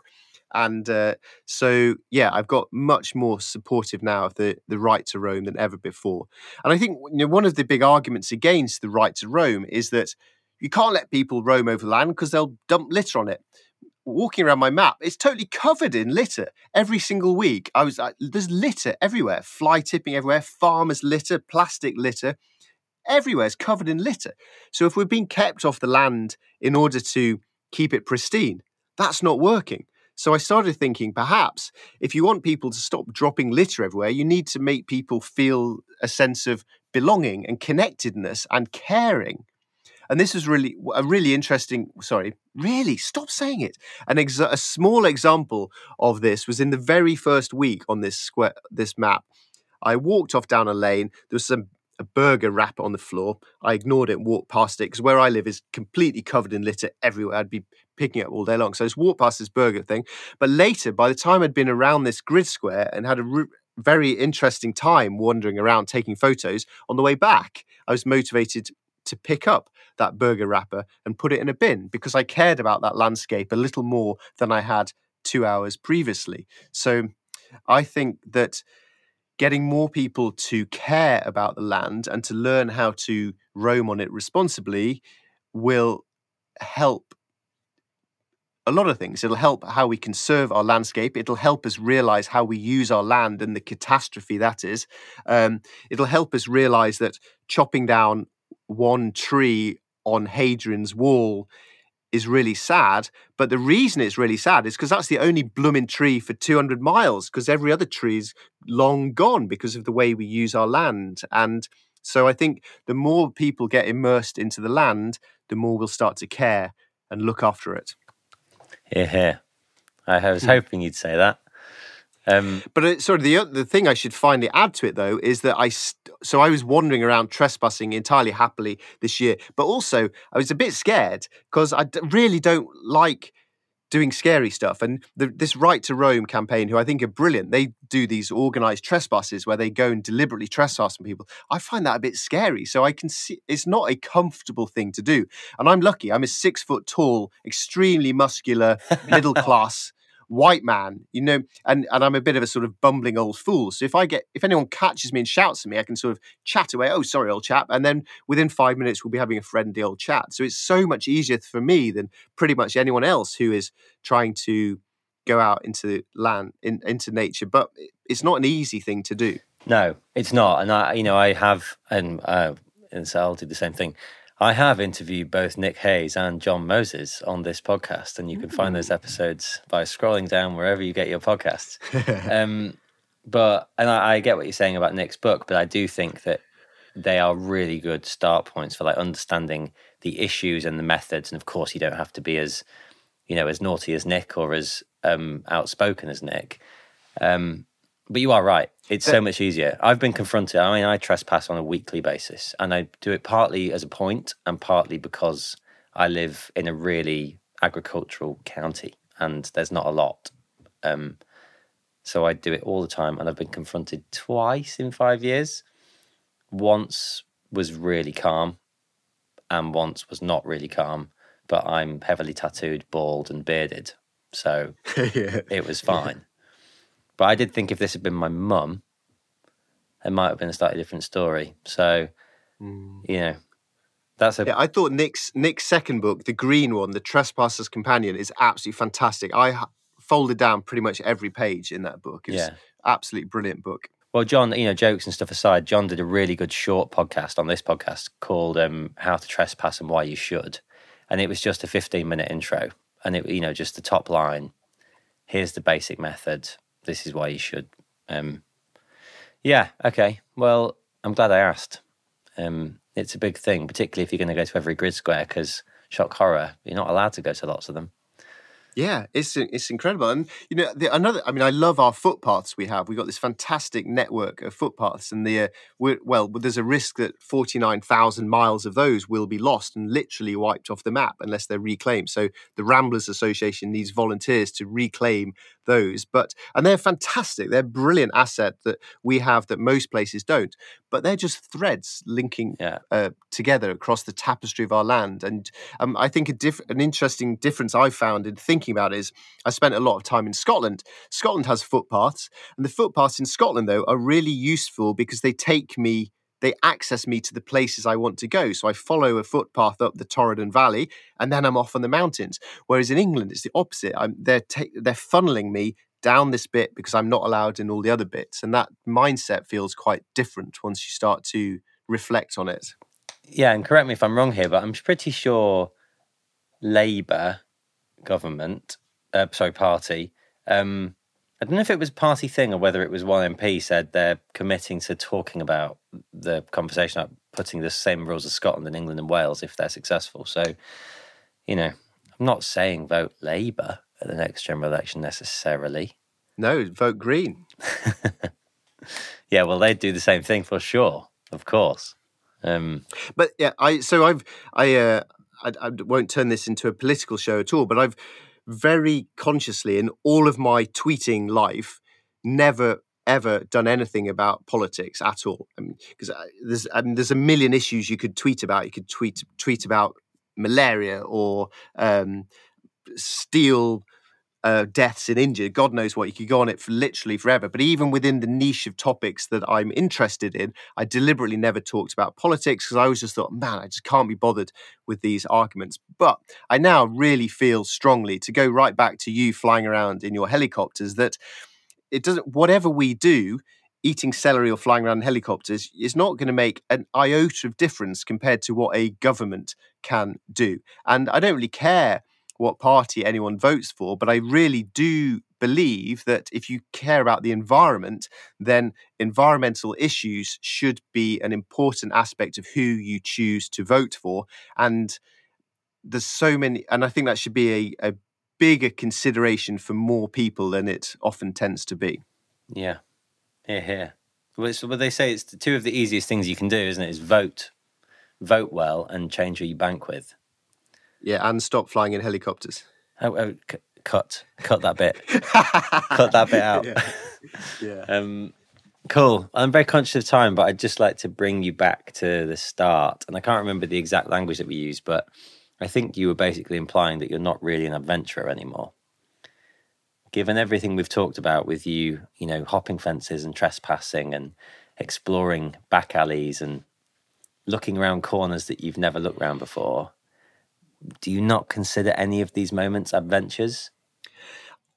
And uh, so, yeah, I've got much more supportive now of the, the right to roam than ever before. And I think you know, one of the big arguments against the right to roam is that you can't let people roam over land because they'll dump litter on it walking around my map, it's totally covered in litter. Every single week, I was like, there's litter everywhere, fly tipping everywhere, farmers' litter, plastic litter, everywhere is covered in litter. So if we're being kept off the land in order to keep it pristine, that's not working. So I started thinking perhaps if you want people to stop dropping litter everywhere, you need to make people feel a sense of belonging and connectedness and caring and this is really a really interesting. Sorry, really stop saying it. An exa- a small example of this was in the very first week on this square this map. I walked off down a lane. There was some a burger wrapper on the floor. I ignored it and walked past it because where I live is completely covered in litter everywhere. I'd be picking up all day long. So I just walked past this burger thing. But later, by the time I'd been around this grid square and had a very interesting time wandering around taking photos, on the way back, I was motivated to pick up that burger wrapper and put it in a bin because I cared about that landscape a little more than I had two hours previously. So I think that getting more people to care about the land and to learn how to roam on it responsibly will help a lot of things. It'll help how we conserve our landscape. It'll help us realize how we use our land and the catastrophe that is. Um, it'll help us realize that chopping down one tree on Hadrian's wall is really sad. But the reason it's really sad is because that's the only blooming tree for 200 miles, because every other tree is long gone because of the way we use our land. And so I think the more people get immersed into the land, the more we'll start to care and look after it. Here, here. I was hmm. hoping you'd say that. Um, but uh, sorry, the the thing I should finally add to it though is that I st- so I was wandering around trespassing entirely happily this year, but also I was a bit scared because I d- really don't like doing scary stuff. And the, this Right to Roam campaign, who I think are brilliant, they do these organized trespasses where they go and deliberately trespass on people. I find that a bit scary. So I can see it's not a comfortable thing to do. And I'm lucky. I'm a six foot tall, extremely muscular, middle (laughs) class white man, you know, and, and I'm a bit of a sort of bumbling old fool. So if I get, if anyone catches me and shouts at me, I can sort of chat away, oh, sorry, old chap. And then within five minutes, we'll be having a friendly old chat. So it's so much easier for me than pretty much anyone else who is trying to go out into land, in, into nature. But it's not an easy thing to do. No, it's not. And I, you know, I have, and, uh, and I'll do the same thing. I have interviewed both Nick Hayes and John Moses on this podcast, and you can find those episodes by scrolling down wherever you get your podcasts. (laughs) um, but and I, I, get what you're saying about Nick's book, but I do think that they are really good start points for like understanding the issues and the methods. And of course, you don't have to be as you know as naughty as Nick or as um, outspoken as Nick. Um, but you are right. It's so much easier. I've been confronted. I mean, I trespass on a weekly basis, and I do it partly as a point and partly because I live in a really agricultural county and there's not a lot. Um, so I do it all the time, and I've been confronted twice in five years. Once was really calm, and once was not really calm. But I'm heavily tattooed, bald, and bearded, so (laughs) yeah. it was fine. But I did think if this had been my mum, it might have been a slightly different story. So, mm. you know, That's a Yeah, I thought Nick's Nick's second book, the green one, the Trespasser's Companion, is absolutely fantastic. I folded down pretty much every page in that book. It's Yeah. absolutely brilliant book. Well, John, you know, jokes and stuff aside, John did a really good short podcast on this podcast called um, "How to Trespass and Why You Should," and it was just a fifteen-minute intro, and it, you know, just the top line. Here's the basic method. This is why you should. Um, yeah. Okay. Well, I'm glad I asked. Um, it's a big thing, particularly if you're going to go to every grid square, because shock horror, you're not allowed to go to lots of them. Yeah, it's it's incredible, and you know the, another. I mean, I love our footpaths we have. We have got this fantastic network of footpaths, and the uh, well, there's a risk that forty nine thousand miles of those will be lost and literally wiped off the map unless they're reclaimed. So the Ramblers Association needs volunteers to reclaim those. But and they're fantastic. They're a brilliant asset that we have that most places don't. But they're just threads linking Yeah. uh, together across the tapestry of our land. And um, I think a diff- an interesting difference I found in thinking about is I spent a lot of time in Scotland. Scotland has footpaths, and the footpaths in Scotland though are really useful because they take me. They access me to the places I want to go. So I follow a footpath up the Torridon Valley, and then I'm off on the mountains. Whereas in England, it's the opposite. I'm, they're ta- they're funneling me down this bit because I'm not allowed in all the other bits, and that mindset feels quite different once you start to reflect on it. Yeah, and correct me if I'm wrong here, but I'm pretty sure Labour government, uh, sorry, party. Um, I don't know if it was party thing or whether it was one MP said they're committing to talking about the conversation about putting the same rules as Scotland and England and Wales if they're successful. So, you know, I'm not saying vote Labour at the next general election necessarily. No, vote green. (laughs) Yeah, well, they'd do the same thing for sure, of course. Um, But yeah, I so I've I uh I, I won't turn this into a political show at all, but I've very consciously in all of my tweeting life never ever done anything about politics at all. Because there's I mean, there's a million issues you could tweet about. You could tweet tweet about malaria or um, steel uh, deaths in India. God knows what. You could go on it for literally forever. But even within the niche of topics that I'm interested in, I deliberately never talked about politics because I always just thought, man, I just can't be bothered with these arguments. But I now really feel strongly to go right back to you flying around in your helicopters that it doesn't, whatever we do, eating celery or flying around in helicopters is not going to make an iota of difference compared to what a government can do. And I don't really care what party anyone votes for, but I really do believe that if you care about the environment, then environmental issues should be an important aspect of who you choose to vote for. And there's so many, and I think that should be a, a bigger consideration for more people than it often tends to be. yeah, here, here. Well, it's, well, they say it's two of the easiest things you can do, isn't it? Is vote, vote well, and change who you bank with. Yeah, and stop flying in helicopters. Oh, oh c- cut, cut that bit, cut that bit out. (laughs) Yeah. (laughs) yeah. Um, cool. I'm very conscious of time, but I'd just like to bring you back to the start. And I can't remember the exact language that we used, but I think you were basically implying that you're not really an adventurer anymore. Given everything we've talked about with you, you know, hopping fences and trespassing and exploring back alleys and looking around corners that you've never looked around before, do you not consider any of these moments adventures?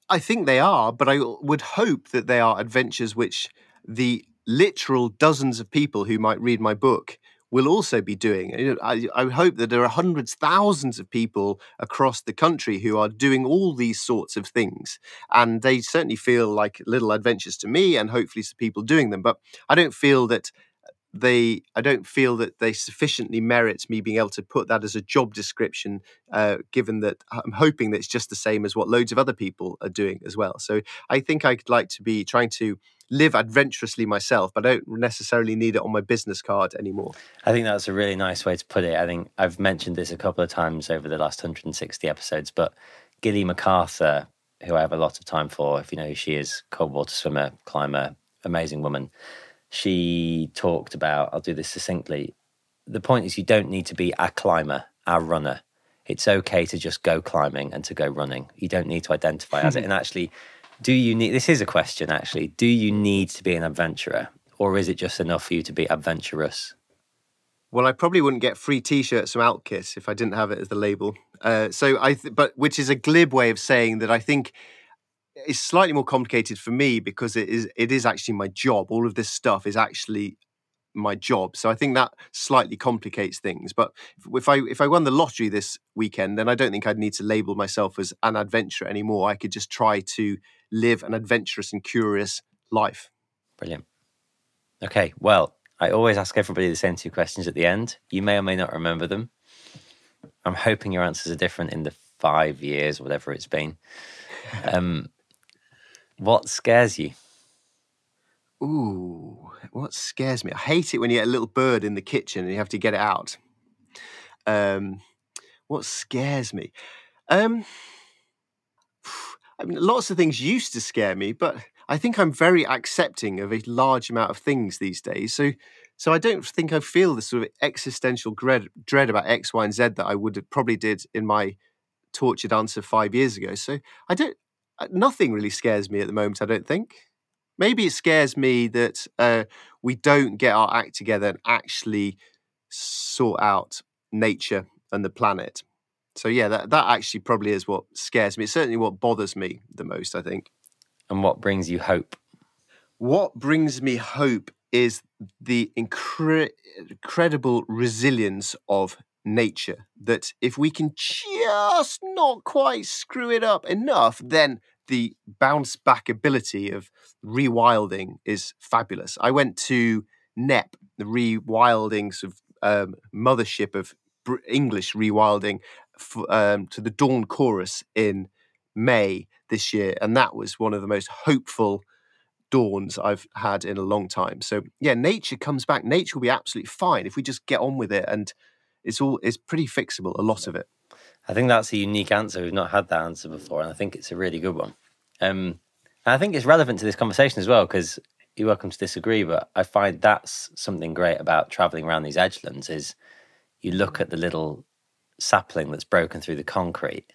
I think they are, but I would hope that they are adventures which the literal dozens of people who might read my book will also be doing. I, I hope that there are hundreds, thousands of people across the country who are doing all these sorts of things. And they certainly feel like little adventures to me and hopefully to people doing them. But I don't feel that they i don't feel that they sufficiently merit me being able to put that as a job description uh, given that i'm hoping that it's just the same as what loads of other people are doing as well so i think i'd like to be trying to live adventurously myself but i don't necessarily need it on my business card anymore I think that's a really nice way to put it. I think I've mentioned this a couple of times over the last 160 episodes, but Gilly MacArthur, who I have a lot of time for, if you know who she is, cold water swimmer, climber, amazing woman. She talked about, I'll do this succinctly. The point is, you don't need to be a climber, a runner. It's okay to just go climbing and to go running. You don't need to identify as it. (laughs) And actually, do you need this is a question actually do you need to be an adventurer or is it just enough for you to be adventurous Well, I probably wouldn't get free T-shirts from Alpkit if I didn't have it as the label. Uh, so I, th- but which is a glib way of saying that I think it's slightly more complicated for me because it is it is actually my job. All of this stuff is actually my job. So I think that slightly complicates things. But if I if I won the lottery this weekend, then I don't think I'd need to label myself as an adventurer anymore. I could just try to live an adventurous and curious life. Brilliant. Okay, well, I always ask everybody the same two questions at the end. You may or may not remember them. I'm hoping your answers are different in the five years, whatever it's been. Um, what scares you? Ooh, what scares me? I hate it when you get a little bird in the kitchen and you have to get it out. Um, what scares me? Um, (sighs) I mean, lots of things used to scare me, but I think I'm very accepting of a large amount of things these days. So, so I don't think I feel the sort of existential dread, dread about X, Y, and Z that I would have probably did in my tortured answer five years ago. So I don't. Uh, nothing really scares me at the moment. I don't think. Maybe it scares me that uh, we don't get our act together and actually sort out nature and the planet. So yeah, that that actually probably is what scares me. It's certainly what bothers me the most. I think. And what brings you hope? What brings me hope is the incre- incredible resilience of nature. That if we can just not quite screw it up enough, then the bounce back ability of rewilding is fabulous. I went to Knepp, the rewilding sort of um, mothership of English rewilding, f- um, to the Dawn Chorus in May this year, and that was one of the most hopeful dawns I've had in a long time. So yeah, nature comes back. Nature will be absolutely fine if we just get on with it, and it's all it's pretty fixable. A lot of it. I think that's a unique answer. We've not had that answer before, and I think it's a really good one. Um, I think it's relevant to this conversation as well because you're welcome to disagree, but I find that's something great about traveling around these edgelands is you look at the little sapling that's broken through the concrete,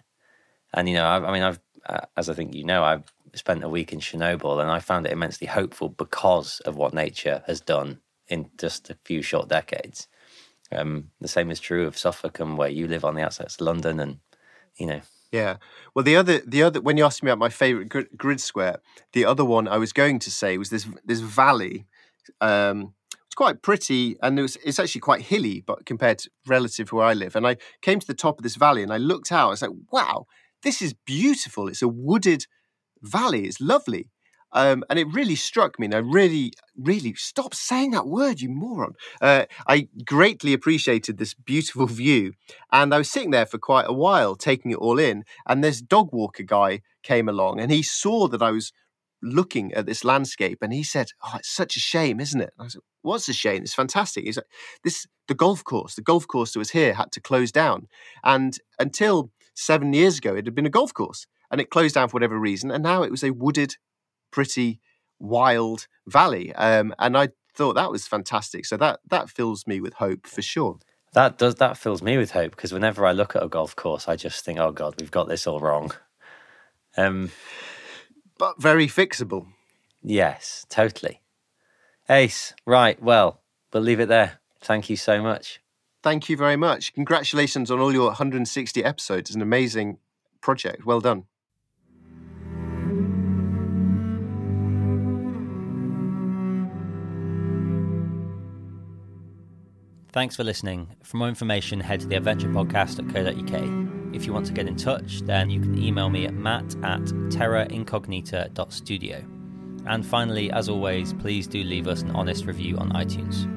and you know, I, I mean, I've uh, as I think you know, I've spent a week in Chernobyl, and I found it immensely hopeful because of what nature has done in just a few short decades. Um, the same is true of Suffolk, and where you live on the outskirts of London, and you know. Yeah. Well, the other, the other, when you asked me about my favorite grid, grid square, the other one I was going to say was this this valley. Um, it's quite pretty, and it was, it's actually quite hilly, but compared to relative to where I live. And I came to the top of this valley, and I looked out. I was like, "Wow, this is beautiful! It's a wooded valley. It's lovely." Um, and it really struck me. And I really, really stop saying that word, you moron. Uh, I greatly appreciated this beautiful (laughs) view. And I was sitting there for quite a while, taking it all in. And this dog walker guy came along and he saw that I was looking at this landscape and he said, Oh, it's such a shame, isn't it? I said, What's a shame? It's fantastic. He's like, This the golf course, the golf course that was here had to close down. And until seven years ago, it had been a golf course and it closed down for whatever reason. And now it was a wooded pretty wild valley. Um, and I thought that was fantastic. So that that fills me with hope for sure. That does that fills me with hope because whenever I look at a golf course, I just think, oh God, we've got this all wrong. Um, but very fixable. Yes, totally. Ace, right. Well, we'll leave it there. Thank you so much. Thank you very much. Congratulations on all your 160 episodes. It's an amazing project. Well done. Thanks for listening. For more information, head to theadventurepodcast.co.uk. If you want to get in touch, then you can email me at matt at terraincognita.studio. And finally, as always, please do leave us an honest review on iTunes.